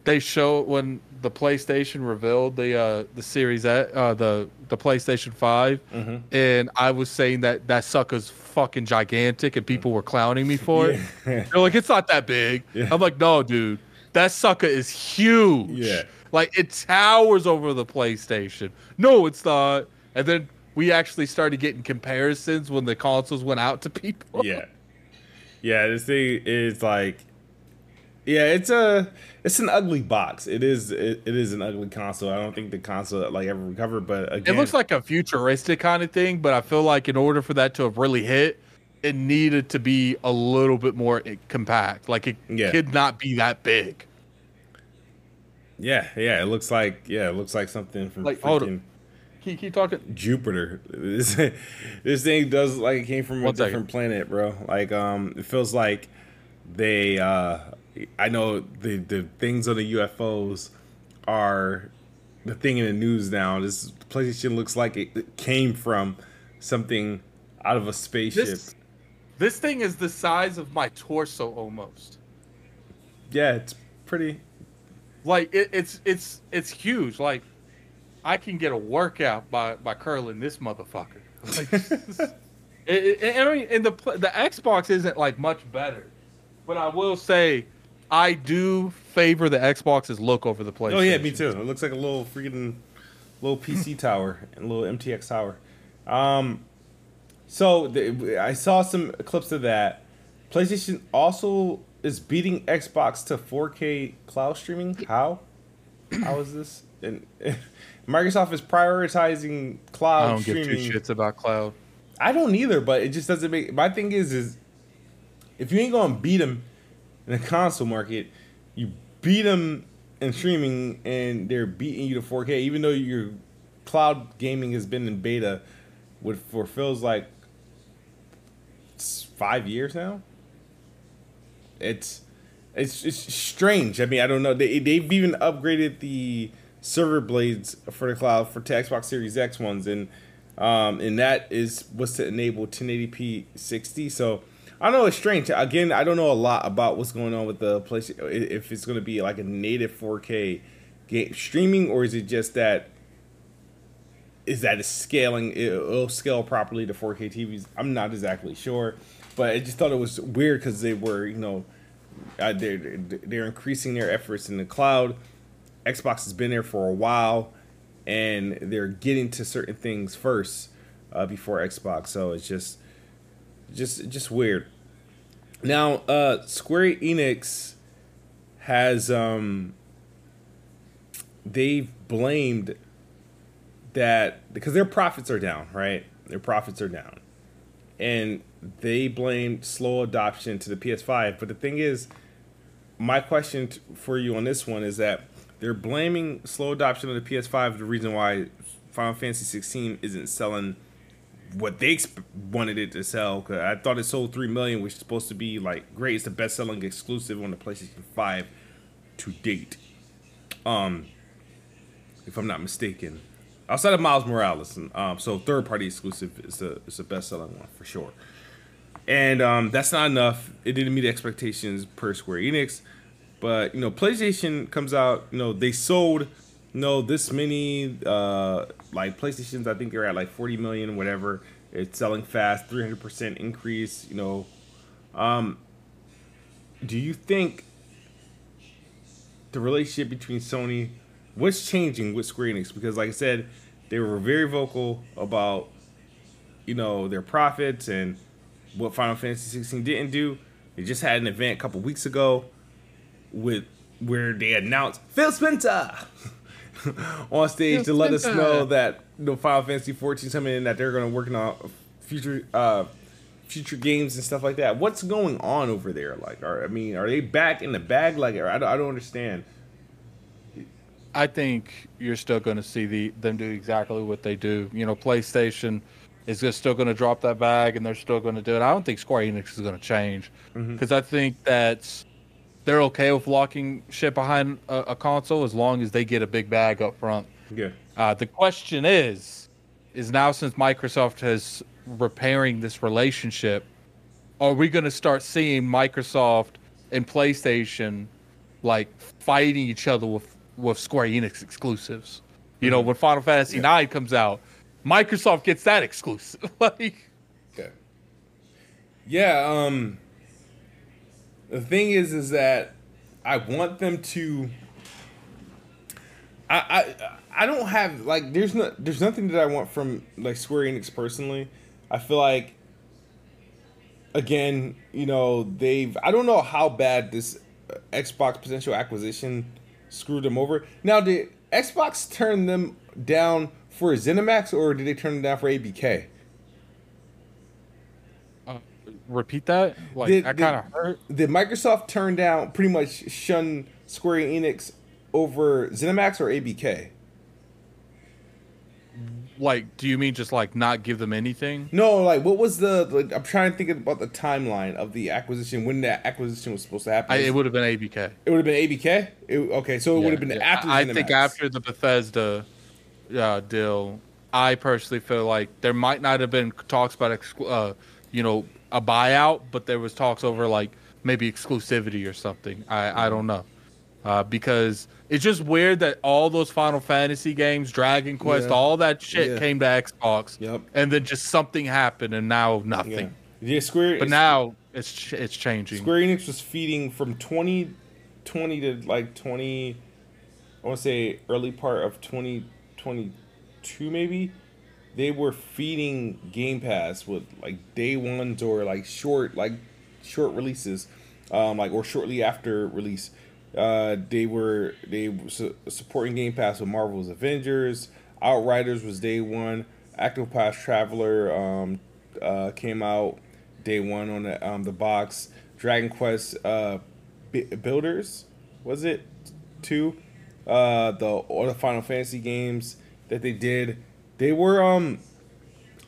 they show when the PlayStation revealed the uh the Series A, uh the the PlayStation 5 Mhm. and I was saying that that sucker's fucking gigantic and people were clowning me for it. Yeah. They're like, it's not that big. Yeah. I'm like, no, dude, that sucker is huge. Yeah. Like it towers over the PlayStation. No, it's not. And then we actually started getting comparisons when the consoles went out to people. Yeah, yeah. This thing is like, yeah, it's a it's an ugly box. It is it, it is an ugly console. I don't think the console like ever recovered, but again, it looks like a futuristic kind of thing. But I feel like in order for that to have really hit, it needed to be a little bit more compact. Like it Yeah. could not be that big. yeah, yeah. It looks like yeah, it looks like something from Like, hold freaking Keep, keep talking. Jupiter. This this thing does like it came from a One second. different planet, bro. Like um, it feels like they. uh I know the the things on the UFOs are the thing in the news now. This PlayStation looks like it, it came from something out of a spaceship. This this thing is the size of my torso almost. yeah, it's pretty. Like it, it's it's it's huge. Like I can get a workout by by curling this motherfucker. Like, it, it, I mean, and the the Xbox isn't like much better, but I will say I do favor the Xbox's look over the PlayStation. Oh yeah, me too. It looks like a little freaking little PC tower and a little MTX tower. Um, so the, I saw some clips of that. PlayStation also is beating Xbox to 4K cloud streaming. How? How is this? And Microsoft is prioritizing cloud I don't give streaming. two shits about cloud. I don't either, but it just doesn't make. My thing is, is if you ain't gonna beat them in the console market, you beat them in streaming, and they're beating you to 4K, even though your cloud gaming has been in beta, with for feels like five years now. It's it's it's strange. I mean, I don't know. They they've even upgraded the server blades for the cloud for Xbox Series X ones, and um, and that is was to enable 1080p 60. So I know. It's strange. Again, I don't know a lot about what's going on with the PlayStation. If it's going to be like a native 4K game streaming, or is it just that is that it's scaling it'll scale properly to 4K TVs. I'm not exactly sure, but I just thought it was weird because they were you know uh, they're they're increasing their efforts in the cloud. Xbox has been there for a while, and they're getting to certain things first uh, before Xbox. So it's just just just weird. Now, uh, Square Enix has um, they've blamed that because their profits are down, right? Their profits are down. And they blamed slow adoption to the PS5. But the thing is, my question t- for you on this one is that they're blaming slow adoption of the PS5 the reason why Final Fantasy 16 isn't selling what they wanted it to sell. 'Cause I thought it sold 3 million, which is supposed to be like great. It's the best selling exclusive on the PlayStation 5 to date. Um, if I'm not mistaken outside of Miles Morales, and um, so third party exclusive is the is the best selling one for sure. And um, that's not enough. It didn't meet expectations per Square Enix, but you know, PlayStation comes out. You know, they sold know this many uh, like PlayStations. I think they're at like 40 million, whatever. It's selling fast, 300 percent increase. You know, um, do you think the relationship between Sony what's changing with Square Enix? Because like I said, they were very vocal about you know their profits and what Final Fantasy 16 didn't do. They just had an event a couple weeks ago with where they announced Phil Spencer on stage Phil to let us Spencer. know that you know, Final Fantasy 14 coming in that they're going to work on future uh future games and stuff like that. What's going on over there? Like, are I mean, are they back in the bag? Like, I don't, I don't understand. I think you're still going to see the them do exactly what they do. You know, PlayStation is just still going to drop that bag, and they're still going to do it. I don't think Square Enix is going to change because I think that they're okay with locking shit behind a, a console as long as they get a big bag up front. Yeah. Uh, the question is, is now since Microsoft has repairing this relationship, are we going to start seeing Microsoft and PlayStation like fighting each other with with Square Enix exclusives? You know, when Final Fantasy IX comes out, Microsoft gets that exclusive. like, Okay. Yeah, um the thing is is that I want them to I I I don't have like there's no there's nothing that I want from like Square Enix personally. I feel like again, you know, they've I don't know how bad this uh, Xbox potential acquisition screwed them over. Now, did Xbox turn them down for ZeniMax or did they turn them down for ABK? Repeat that. Like Did- I kind of hurt. Did Microsoft turn down pretty much shun Square Enix over ZeniMax or ABK? Like, do you mean just like not give them anything? No, like what was the? Like, I'm trying to think about the timeline of the acquisition when that acquisition was supposed to happen. I, it would have been ABK. it would have been ABK. It, okay, so it would have been Yeah, after. I, ZeniMax. think after the Bethesda uh, deal, I personally feel like there might not have been talks about uh, you know a buyout, but there was talks over like maybe exclusivity or something. I I don't know uh, because it's just weird that all those Final Fantasy games, Dragon Quest, Yeah. all that shit Yeah. came to Xbox, Yep. and then just something happened, and now nothing. yeah. Square. But now it's it's changing. Square Enix was feeding from 2020 to like 20. I want to say early part of 2022 maybe. They were feeding Game Pass with like day ones or like short like short releases, um, like or shortly after release. Uh, they were they were su- supporting Game Pass with Marvel's Avengers. Outriders was day one. Octopath Traveler um, uh, came out day one on the um, the box. Dragon Quest uh, B- Builders was it two? Uh, the all the Final Fantasy games that they did, they were um,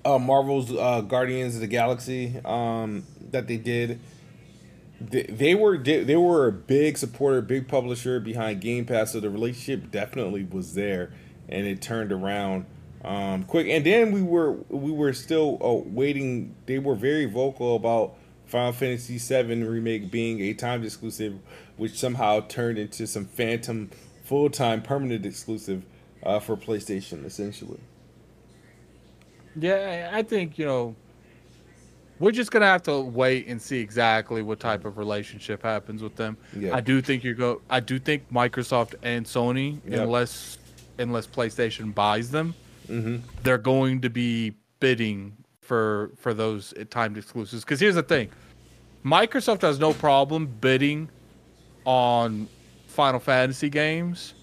uh, Marvel's uh, Guardians of the Galaxy um, that they did. They, they were they, they were a big supporter, big publisher behind Game Pass, so the relationship definitely was there, and it turned around um, quick. And then we were we were still uh, waiting. They were very vocal about Final Fantasy VII remake being a timed exclusive, which somehow turned into some phantom full time permanent exclusive uh, for PlayStation, essentially. Yeah, I think you know we're just gonna have to wait and see exactly what type of relationship happens with them. Yeah. I do think you're go. I do think Microsoft and Sony, unless unless PlayStation buys them, Mm-hmm. they're going to be bidding for for those timed exclusives. Because here's the thing, Microsoft has no problem bidding on Final Fantasy games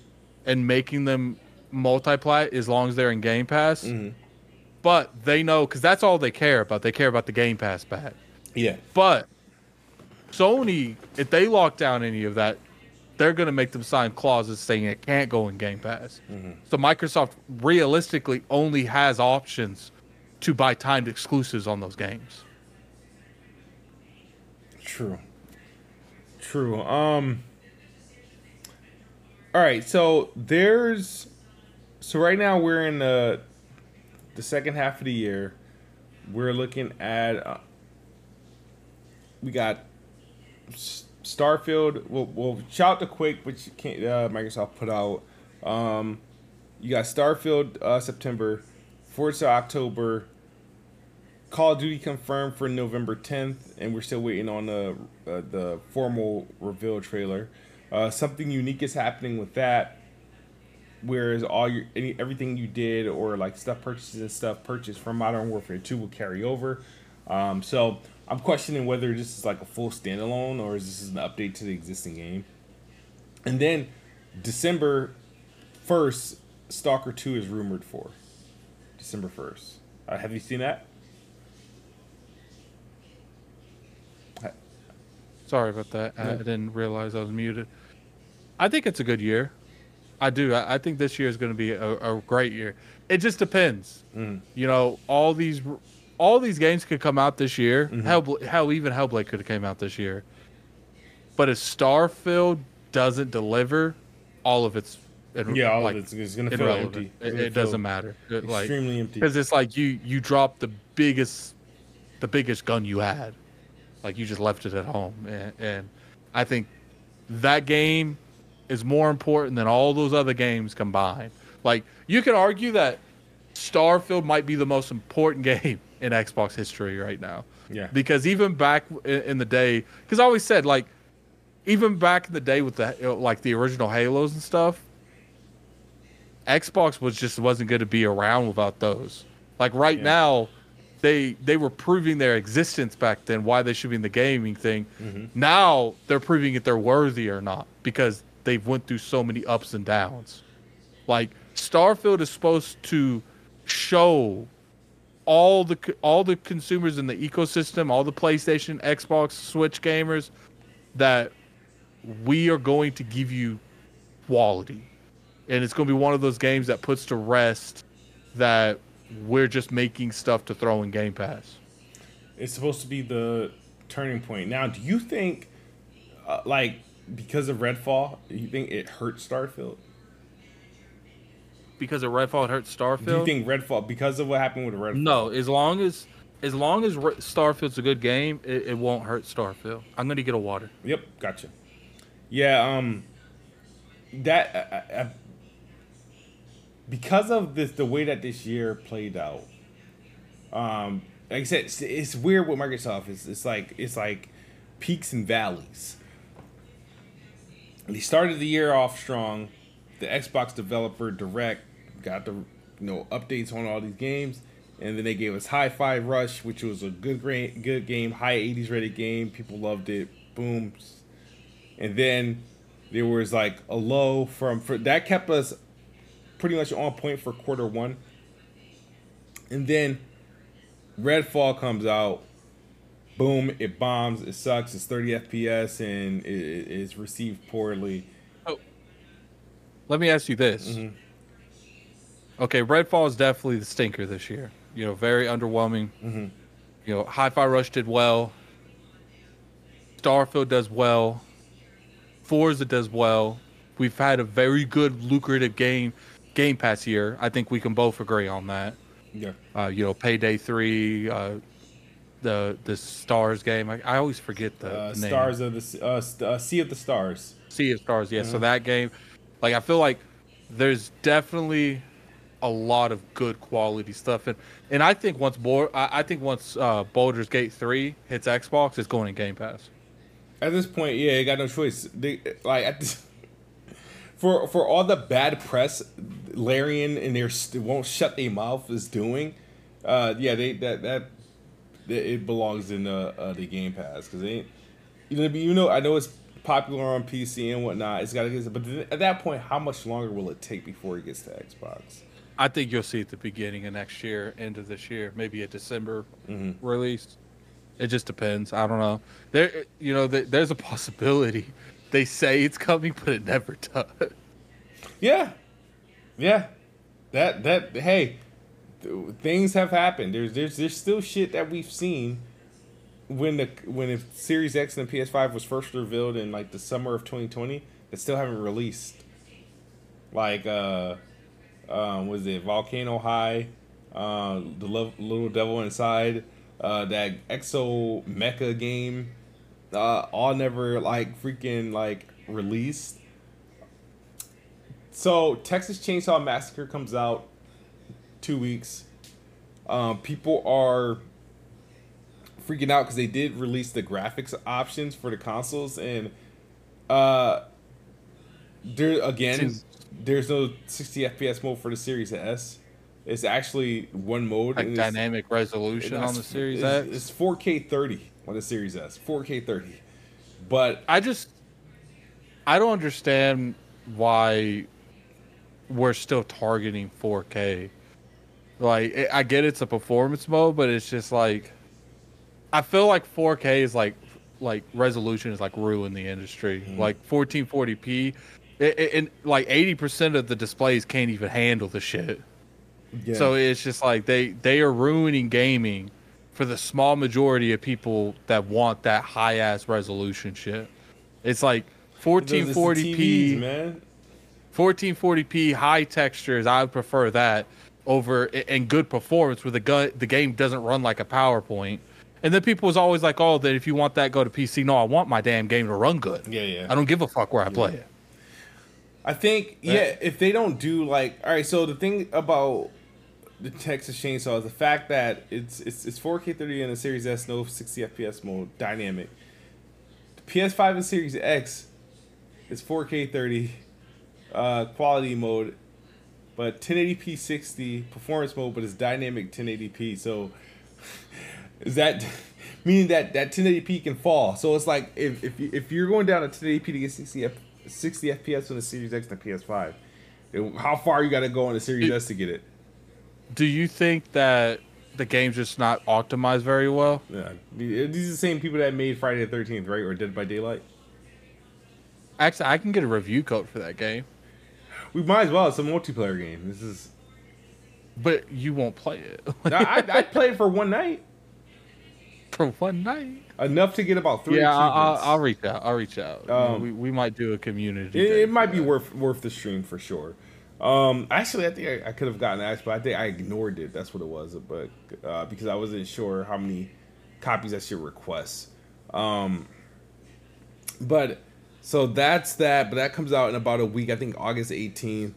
and making them multiply as long as they're in Game Pass. Mm-hmm. But they know because that's all they care about. They care about the Game Pass bag. Yeah. But Sony, if they lock down any of that, they're going to make them sign clauses saying it can't go in Game Pass. So Microsoft realistically only has options to buy timed exclusives on those games. True. True. Um All right, so there's so right now we're in the the second half of the year. We're looking at uh, we got Starfield. We'll, we'll shout the Quake, which can't, uh, Microsoft put out. Um, you got Starfield uh, September, Forza October, Call of Duty confirmed for November 10th, and we're still waiting on the uh, the formal reveal trailer. Uh, something unique is happening with that, whereas all your any everything you did or like stuff purchases and stuff purchased from Modern Warfare 2 will carry over. Um, so I'm questioning whether this is like a full standalone or is this an update to the existing game. And then December 1st, Stalker 2 is rumored for. December 1st. Uh, have you seen that? Sorry about that. I, I didn't realize I was muted. I think it's a good year. I do. I, I think this year is going to be a, a great year. It just depends. Mm. You know, all these all these games could come out this year. Mm-hmm. Hell, hell, even Hellblade could have came out this year. But if Starfield doesn't deliver, all of it's ir- Yeah, all like, of it's, it's gonna feel empty. It's It, gonna doesn't matter. It, like Extremely empty. because it's like you you dropped the biggest the biggest gun you had like you just left it at home and, and i think that game is more important than all those other games combined like you can argue that starfield might be the most important game in xbox history right now Yeah. because even back in, in the day because i always said like even back in the day with the like the original halos and stuff Xbox was just wasn't going to be around without those. Like right Yeah. now, they they were proving their existence back then, why they should be in the gaming thing. Mm-hmm. Now they're proving if they're worthy or not because they've went through so many ups and downs. Like Starfield is supposed to show all the all the consumers in the ecosystem, all the PlayStation, Xbox, Switch gamers that we are going to give you quality. And it's going to be one of those games that puts to rest that we're just making stuff to throw in Game Pass. It's supposed to be the turning point. Now, do you think, uh, like, because of Redfall, do you think it hurt Starfield? Because of Redfall it hurts Starfield. Do you think Redfall, because of what happened with Redfall? No, as long as as long as Re- Starfield's a good game, it, it won't hurt Starfield. I'm gonna get a water. Yep, gotcha. Yeah, um, that I, I, because of this, the way that this year played out. Um, like I said, it's, it's weird with Microsoft. It's it's like it's like peaks and valleys. They started the year off strong. The Xbox developer direct got the you know updates on all these games, and then they gave us Hi-Fi Rush, which was a good great good game, high 80s rated game. People loved it. Boom, and then there was like a low from for that kept us pretty much on point for quarter one. And then Redfall comes out, boom, it bombs, it sucks, it's 30 FPS and it it is received poorly. Oh, Let me ask you this. Mm-hmm. Okay, Redfall is definitely the stinker this year. You know, very underwhelming. Mm-hmm. You know, Hi-Fi Rush did well. Starfield does well. Forza does well. We've had a very good, lucrative game Game Pass year. I think we can both agree on that. Yeah. Uh, you know, Payday Three, uh, the the Stars game. I, I always forget the, Uh, the name. Stars of the uh, uh, Sea of the Stars. Sea of Stars, yeah. Mm-hmm. So that game, like I feel like there's definitely a lot of good quality stuff, and and I think once Bo- I, I think once uh, Baldur's Gate three hits Xbox, it's going in Game Pass. At this point, yeah, you got no choice. They, like at this, for for all the bad press, Larian and their st- won't shut their mouth is doing. Uh, yeah, they that that it belongs in the uh, the Game Pass because they, you know, you know, I know it's popular on PC and whatnot. It's got to get, but at that point, how much longer will it take before it gets to Xbox? I think you'll see at the beginning of next year, end of this year, maybe a December Mhm. release. It just depends. I don't know. There, you know, th there's a possibility. They say it's coming, but it never does. Yeah, yeah. That that hey, things have happened. There's there's there's still shit that we've seen when the when the Series X and the PS5 was first revealed in like the summer of 2020 that still haven't released. Like uh, um, was it Volcano High, uh, the Lo- Little Devil Inside, uh, that Exo Mecha game, uh, all never like freaking like released. So Texas Chainsaw Massacre comes out two weeks. Um, people are freaking out because they did release the graphics options for the consoles, and uh, there again, there's no 60 FPS mode for the Series S. It's actually one mode. Like dynamic resolution on the Series it's, X. It's 4K 30 on the Series S. 4K 30, but I just I don't understand why we're still targeting 4K. Like I- I get it's a performance mode, but it's just like I feel like 4K is like like resolution is like ruined the industry. Mm-hmm. Like 1440p, it, it, and like 80% of the displays can't even handle the shit. yeah. So it's just like they they are ruining gaming for the small majority of people that want that high ass resolution shit. It's like Those are the 1440p, TVs, man. 1440p high textures. I would prefer that over and good performance where the gun the game doesn't run like a PowerPoint. And then people was always like, "Oh, that if you want that, go to PC." No, I want my damn game to run good. Yeah, yeah. I don't give a fuck where I play it. I think yeah, if they don't do like all right, so the thing about the Texas Chainsaw is the fact that it's it's it's 4K 30 in the Series S, no 60 FPS mode, dynamic. The PS5 and Series X is 4K 30, uh, quality mode, but 1080p 60 performance mode, but it's dynamic 1080p. So is that meaning that that 1080p can fall? So it's like if if, you, if you're going down to 1080p to get 60 60 FPS on the Series X and the PS5, how far you got to go on the Series S to get it? Do you think that the game's just not optimized very well? Yeah, uh, these are the same people that made Friday the Thirteenth, right, or Dead by Daylight. Actually, I can get a review code for that game. We might as well. It's a multiplayer game. This is. But you won't play it. I, I'd play it for one night. For one night. Enough to get about three. Yeah, I'll, I'll, reach out. I'll reach out. Um, we, we might do a community. It, it might be worth worth the stream for sure. Um, actually, I think I, I could have gotten asked, but I think I ignored it. That's what it was. But uh, because I wasn't sure how many copies I should request. Um, but so that's that. But that comes out in about a week. I think August 18th.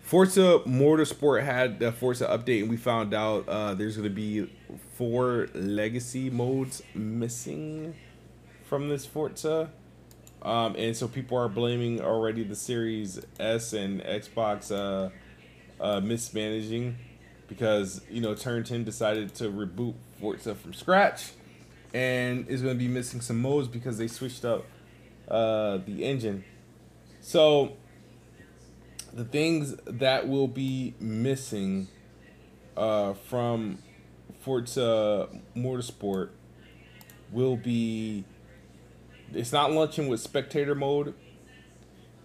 Forza Motorsport had the Forza update, and we found out uh, there's going to be four legacy modes missing from this Forza. Um, and so people are blaming already the Series S and Xbox uh, uh, mismanaging because you know Turn 10 decided to reboot Forza from scratch and is going to be missing some modes because they switched up uh, the engine. So the things that will be missing uh, from Forza Motorsport will be it's not launching with spectator mode.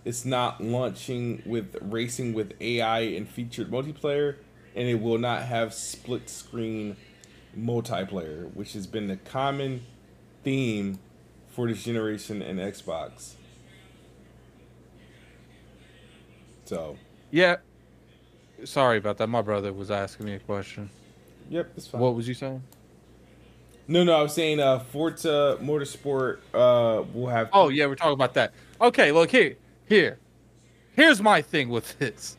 It's not launching with racing with AI and featured multiplayer, and it will not have split screen multiplayer, which has been the common theme for this generation and Xbox. So, yeah. Sorry about that. My brother was asking me a question. Yep, it's fine. What was you saying? No, no, I was saying uh Forza Motorsport uh will have Oh yeah, we're talking about that. Okay, look here. Here. Here's my thing with this.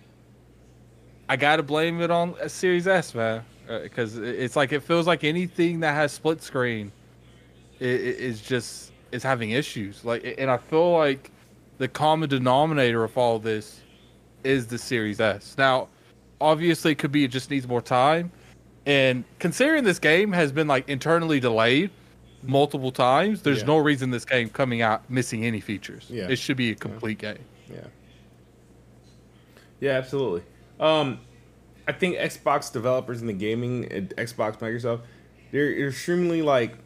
I got to blame it on a Series S, man, because uh, it's like it feels like anything that has split screen is just is having issues. Like, and I feel like the common denominator of all this is the Series S. Now, obviously, it could be it just needs more time, and considering this game has been like internally delayed multiple times, there's yeah. no reason this game coming out missing any features. Yeah. It should be a complete yeah. game. Yeah. Yeah, absolutely. Um, I think Xbox developers in the gaming, Xbox, Microsoft, they're extremely like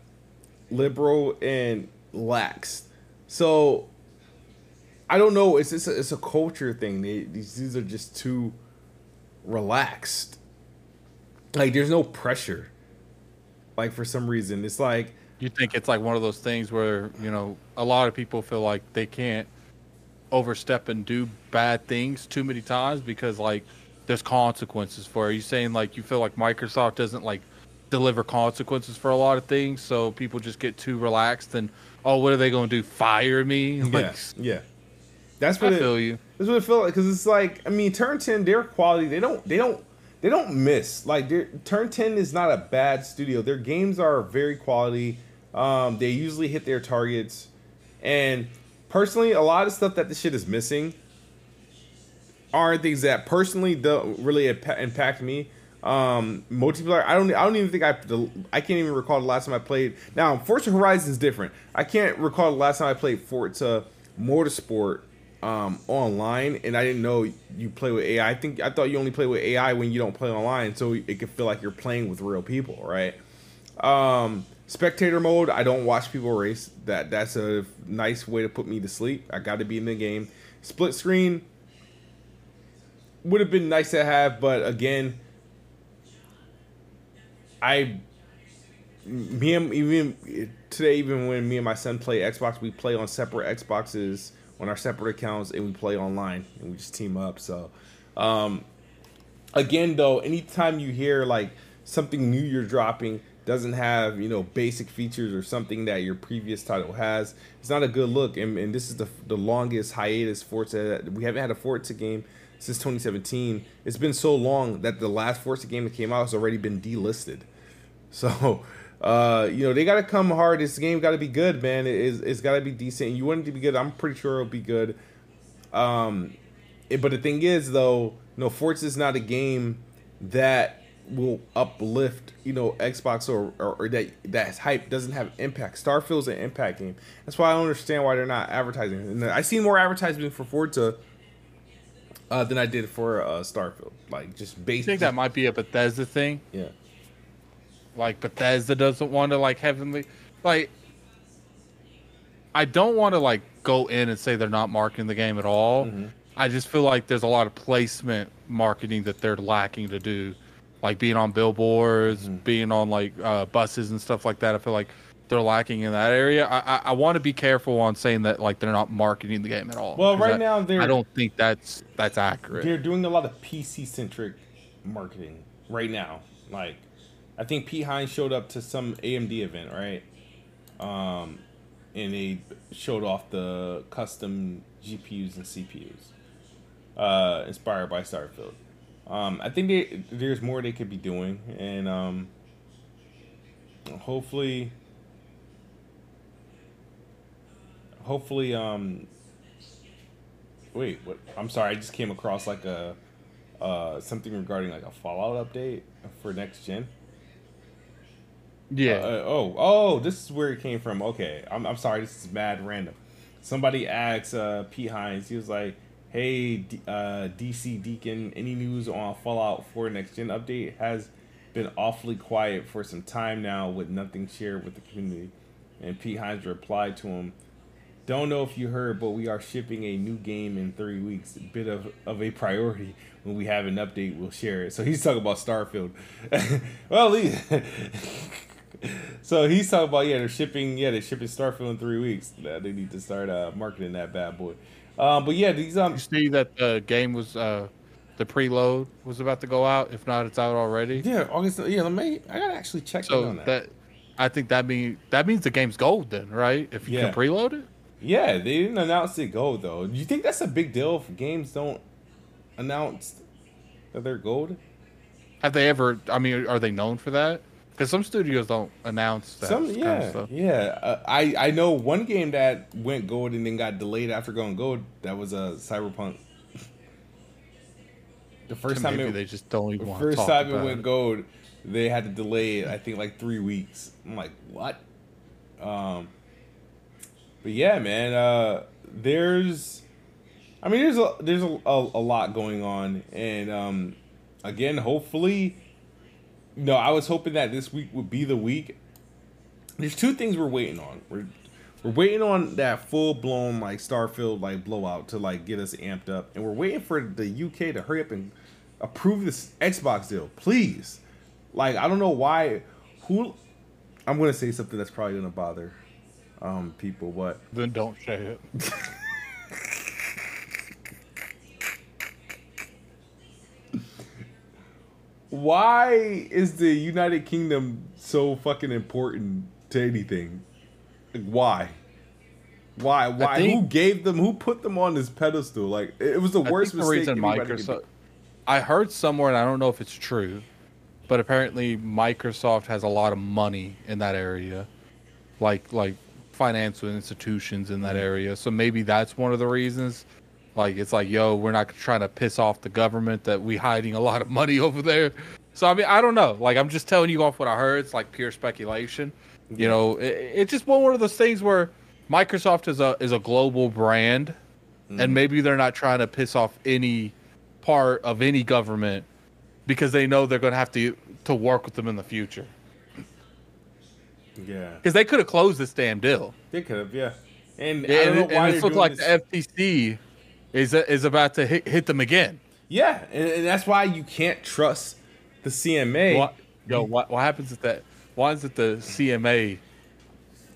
liberal and lax. So I don't know. It's it's a, it's a culture thing. They, these these are just too relaxed like there's no pressure. Like for some reason, it's like you think it's like one of those things where you know a lot of people feel like they can't overstep and do bad things too many times because like there's consequences for it. Are you saying like you feel like Microsoft doesn't like deliver consequences for a lot of things, so people just get too relaxed and oh, what are they going to do? Fire me? Like, yeah, yeah. That's what I it, feel you. That's what it feels like because it's like I mean, Turn Ten, their quality they don't they don't they don't miss. Like Turn Ten is not a bad studio. Their games are very quality. Um, they usually hit their targets, and personally, a lot of stuff that the shit is missing are things that personally don't really impact me. Um, multiplayer, I don't, I don't even think I, I can't even recall the last time I played. Now, Forza Horizon is different. I can't recall the last time I played Forza Motorsport um, online, and I didn't know you play with AI. I think I thought you only play with AI when you don't play online, so it could feel like you're playing with real people, right? Um, spectator mode, I don't watch people race. That that's a nice way to put me to sleep. I got to be in the game. Split screen would have been nice to have, but again, I me and even today, even when me and my son play Xbox, we play on separate Xboxes on our separate accounts and we play online and we just team up. So, um, again, though, anytime you hear like something new you're dropping doesn't have you know basic features or something that your previous title has, it's not a good look. And, and this is the the longest hiatus Forza. We haven't had a Forza game since 2017. It's been so long that the last Forza game that came out has already been delisted. So uh, you know, they got to come hard. This game got to be good, man. It, it's, it's got to be decent. You want it to be good. I'm pretty sure it'll be good. Um, it, but the thing is though, no, Forza is not a game that will uplift you know Xbox or, or, or that that hype doesn't have impact. Starfield's an impact game. That's why I don't understand why they're not advertising. And I see more advertisement for Forza uh, than I did for uh, Starfield. Like just basically. I think that might be a Bethesda thing. Yeah. Like Bethesda doesn't want to like heavenly like. I don't want to like go in and say they're not marketing the game at all. Mm-hmm. I just feel like there's a lot of placement marketing that they're lacking to do, like being on billboards, Mm-hmm. being on like uh, buses and stuff like that. I feel like they're lacking in that area. I, I, I want to be careful on saying that like they're not marketing the game at all. Well, right I- now they're I don't think that's that's accurate. they're doing a lot of PC centric marketing right now. Like, I think Pete Hines showed up to some AMD event, right? Um, and they showed off the custom GPUs and CPUs, uh, inspired by Starfield. Um, I think they, there's more they could be doing, and um, hopefully, hopefully, um, wait, what? I'm sorry, I just came across like a uh, something regarding like a Fallout update for next gen. yeah, Uh, oh, oh, this is where it came from. Okay, I'm, I'm sorry. This is mad random. Somebody asked uh, Pete Hines. He was like, "Hey, D- uh, DC Deacon, any news on Fallout 4 next gen update? Has been awfully quiet for some time now, with nothing shared with the community." And Pete Hines replied to him, "Don't know if you heard, but we are shipping a new game in three weeks. A bit of of a priority. When we have an update, we'll share it." So he's talking about Starfield. well, he. So he's talking about yeah they're shipping yeah they're shipping Starfield in three weeks. Uh, they need to start uh, marketing that bad boy. Um, but yeah these um you see that the game was uh, the preload was about to go out. If not, it's out already. yeah August yeah let me I gotta actually check So on that. that I think that mean that means the game's gold then, right? If you Yeah. can preload it. Yeah, they didn't announce it gold though. Do you think that's a big deal if games don't announce that they're gold? Have they ever? I mean, are they known for that? Because some studios don't announce that Some kind yeah of stuff. yeah. Uh, I I know one game that went gold and then got delayed after going gold. That was a uh, Cyberpunk. The first time it, they just don't even The first time it went gold, they had to delay it. I think like three weeks. I'm like, what? Um, but yeah, man. Uh, there's, I mean, there's a there's a, a, a lot going on, and um, again, hopefully, no, I was hoping that this week would be the week. There's two things we're waiting on. We're we're waiting on that full blown like Starfield like blowout to like get us amped up, and we're waiting for the UK to hurry up and approve this Xbox deal, please. Like I don't know why. Who? I'm gonna say something that's probably gonna bother um people, but Then don't say it. why is the United Kingdom so fucking important to anything? Like, why? Why? Why? think- who gave them? Who put them on this pedestal? Like it was the worst think the mistake reason. Microsoft. I heard somewhere, and I don't know if it's true, but apparently Microsoft has a lot of money in that area, like like financial institutions in that Mm-hmm. area. So maybe that's one of the reasons. Like it's like, yo, we're not trying to piss off the government that we hiding a lot of money over there. So I mean, I don't know. Like I'm just telling you off what I heard. It's like pure speculation. You know, it, it's just one of those things where Microsoft is a is a global brand, Mm-hmm. and maybe they're not trying to piss off any part of any government because they know they're going to have to to work with them in the future. Yeah, Because they could have closed this damn deal. they could have. Yeah, and Yeah, and, why and they're it looks like this. the FTC is is about to hit, hit them again. Yeah, and, and that's why you can't trust the CMA. What, yo, what what happens if that? Why is it the CMA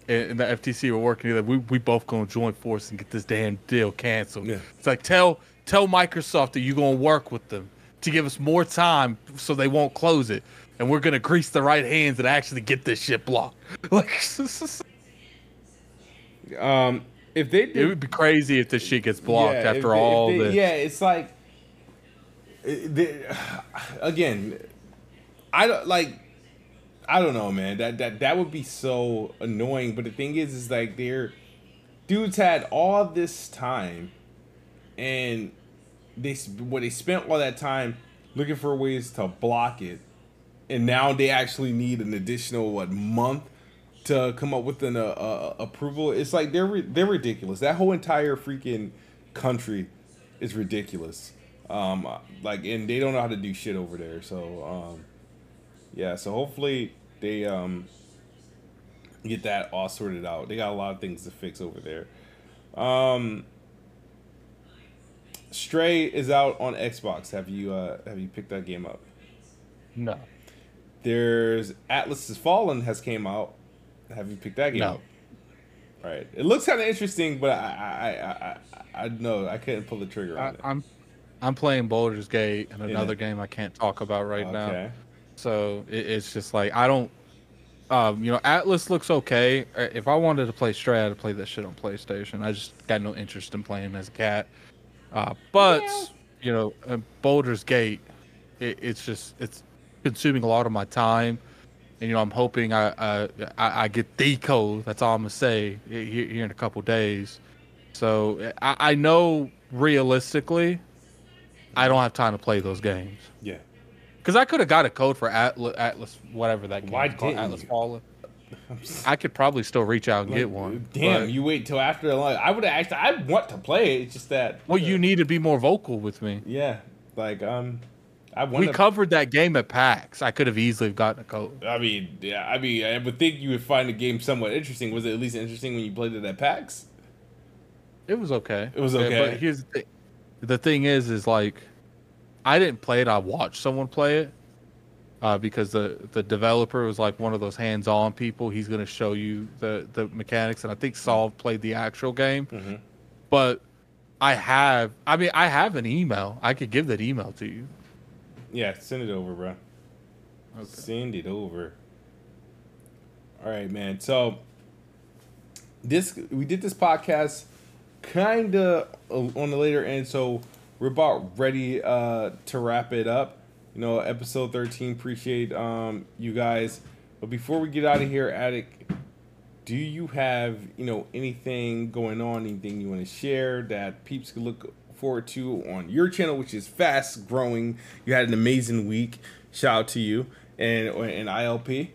and, the FTC were working together? We we both gonna join force and get this damn deal canceled. Yeah. It's like tell tell Microsoft that you're gonna work with them to give us more time so they won't close it, and we're gonna grease the right hands and actually get this shit blocked. Like Um, if they did, it would be crazy if the shit gets blocked Yeah, after they- all they- this. Yeah, it's like they- again, I don't like. I don't know, man. That that that would be so annoying. But the thing is, is like they're dudes had all this time, and they what they spent all that time looking for ways to block it, and now they actually need an additional what month to come up with an uh, uh, approval. It's like they're they're ridiculous. That whole entire freaking country is ridiculous. Um, like, and they don't know how to do shit over there. So, um, yeah. So hopefully they um get that all sorted out. They got a lot of things to fix over there. Um, Stray is out on Xbox. Have you uh have you picked that game up? No. There's Atlas Has Fallen has came out. Have you picked that game No. Right. It looks kind of interesting, but I I I I, I know I couldn't pull the trigger I, on it. I'm I'm playing Baldur's Gate and Yeah. another game I can't talk about right now. Okay. So it, it's just like I don't. Um, you know, Atlas looks okay. Uh, If I wanted to play Stray, I'd play that shit on PlayStation. I just got no interest in playing as a cat. Uh, but Yeah. you know, uh, Baldur's Gate, it, it's just it's consuming a lot of my time, and you know, I'm hoping I I, I, I get the code. That's all I'm gonna say here, here in a couple days. So I, I know realistically, I don't have time to play those games. Yeah. Because I could have got a code for Atlas, Atlas whatever that game Why is called, didn't Atlas? Fallen. I could probably still reach out and get one. Damn, but- you wait till after the lunch. I would have actually. I want to play it. It's just that. well, you need to be more vocal with me. Yeah, like um, I We covered that game at PAX. I could have easily gotten a coat. I mean, yeah, I mean, I would think you would find the game somewhat interesting. Was it at least interesting when you played it at PAX? It was okay. It was okay. But here's the thing. The thing is, is like, I didn't play it. I watched someone play it. Uh, because the, the developer was like one of those hands-on people. He's going to show you the, the mechanics, and I think Solve played the actual game. Mhm. But I have, I mean, I have an email. I could give that email to you. Yeah, send it over, bro. Okay. Send it over. All right, man. So this we did this podcast kind of on the later end, so we're about ready uh, to wrap it up. You know, episode thirteen. Appreciate um, you guys. But before we get out of here, Addict, do you have you know anything going on? Anything you want to share that peeps can look forward to on your channel, which is fast growing. You had an amazing week. Shout out to you and and ILP.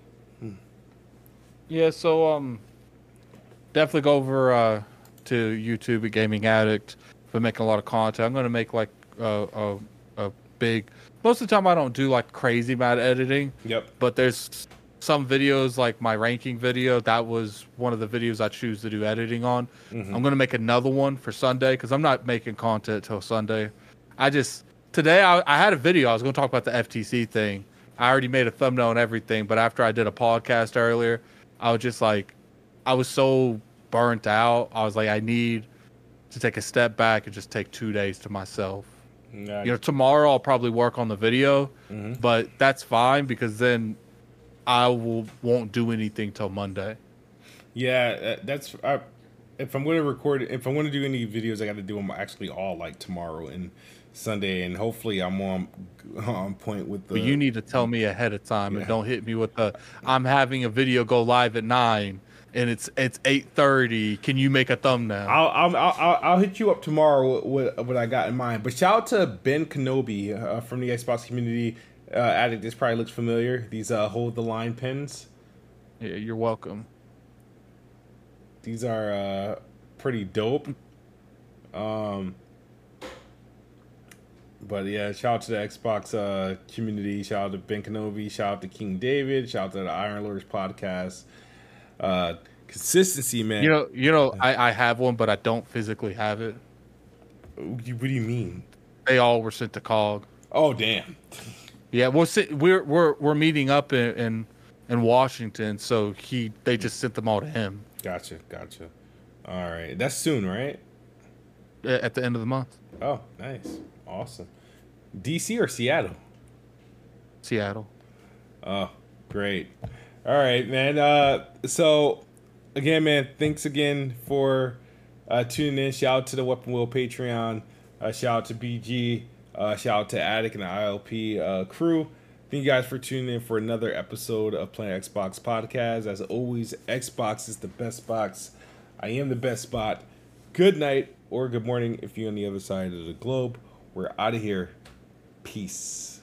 Yeah, so um, definitely go over uh, to YouTube at Gaming Addict. for making a lot of content. I'm gonna make like a a, a big. Most of the time, I don't do like crazy amount of editing, Yep. but there's some videos like my ranking video. That was one of the videos I choose to do editing on. I'm gonna make another one for Sunday because I'm not making content till Sunday. I just today I, I had a video. I was gonna talk about the FTC thing. I already made a thumbnail and everything, but after I did a podcast earlier, I was just like, I was so burnt out. I was like, I need to take a step back and just take two days to myself. Yeah. You know, tomorrow I'll probably work on the video, Mhm. but that's fine because then I will won't do anything till Monday. Yeah, uh, that's I, if I'm going to record if I'm going to do any videos, I got to do them actually all like tomorrow and Sunday, and hopefully I'm on on point with the. But you need to tell me ahead of time Yeah. and don't hit me with the I'm having a video go live at nine and it's it's eight thirty. Can you make a thumbnail? I'll, I'll, I'll, I'll- I'll hit you up tomorrow with what I got in mind. But shout out to Ben Kenobi uh, from the Xbox community. Uh, Addict, this probably looks familiar. These uh, hold the line pins. yeah, you're welcome. These are uh, pretty dope. Um, but yeah, shout out to the Xbox uh, community. Shout out to Ben Kenobi. Shout out to King David. Shout out to the Iron Lords podcast. Uh, consistency, man. You know, you know, I, I have one, but I don't physically have it. what do you mean? They all were sent to Cog. Oh, damn. Yeah, we're sit- we're we're we're meeting up in, in in Washington, so he they just sent them all to him Gotcha, gotcha. All right, that's soon, right? at the end of the month. Oh, nice, awesome. DC or Seattle? Seattle. Oh, great. All right, man. Uh, so again, man, thanks again for uh, tuning in. Shout out to the Weapon Wheel Patreon. Uh, shout out to BG. Uh, shout out to Addict and the ILP uh, crew. Thank you guys for tuning in for another episode of Planet Xbox Podcast. As always, Xbox is the best box. I am the best spot. Good night or good morning if you're on the other side of the globe. We're out of here. Peace.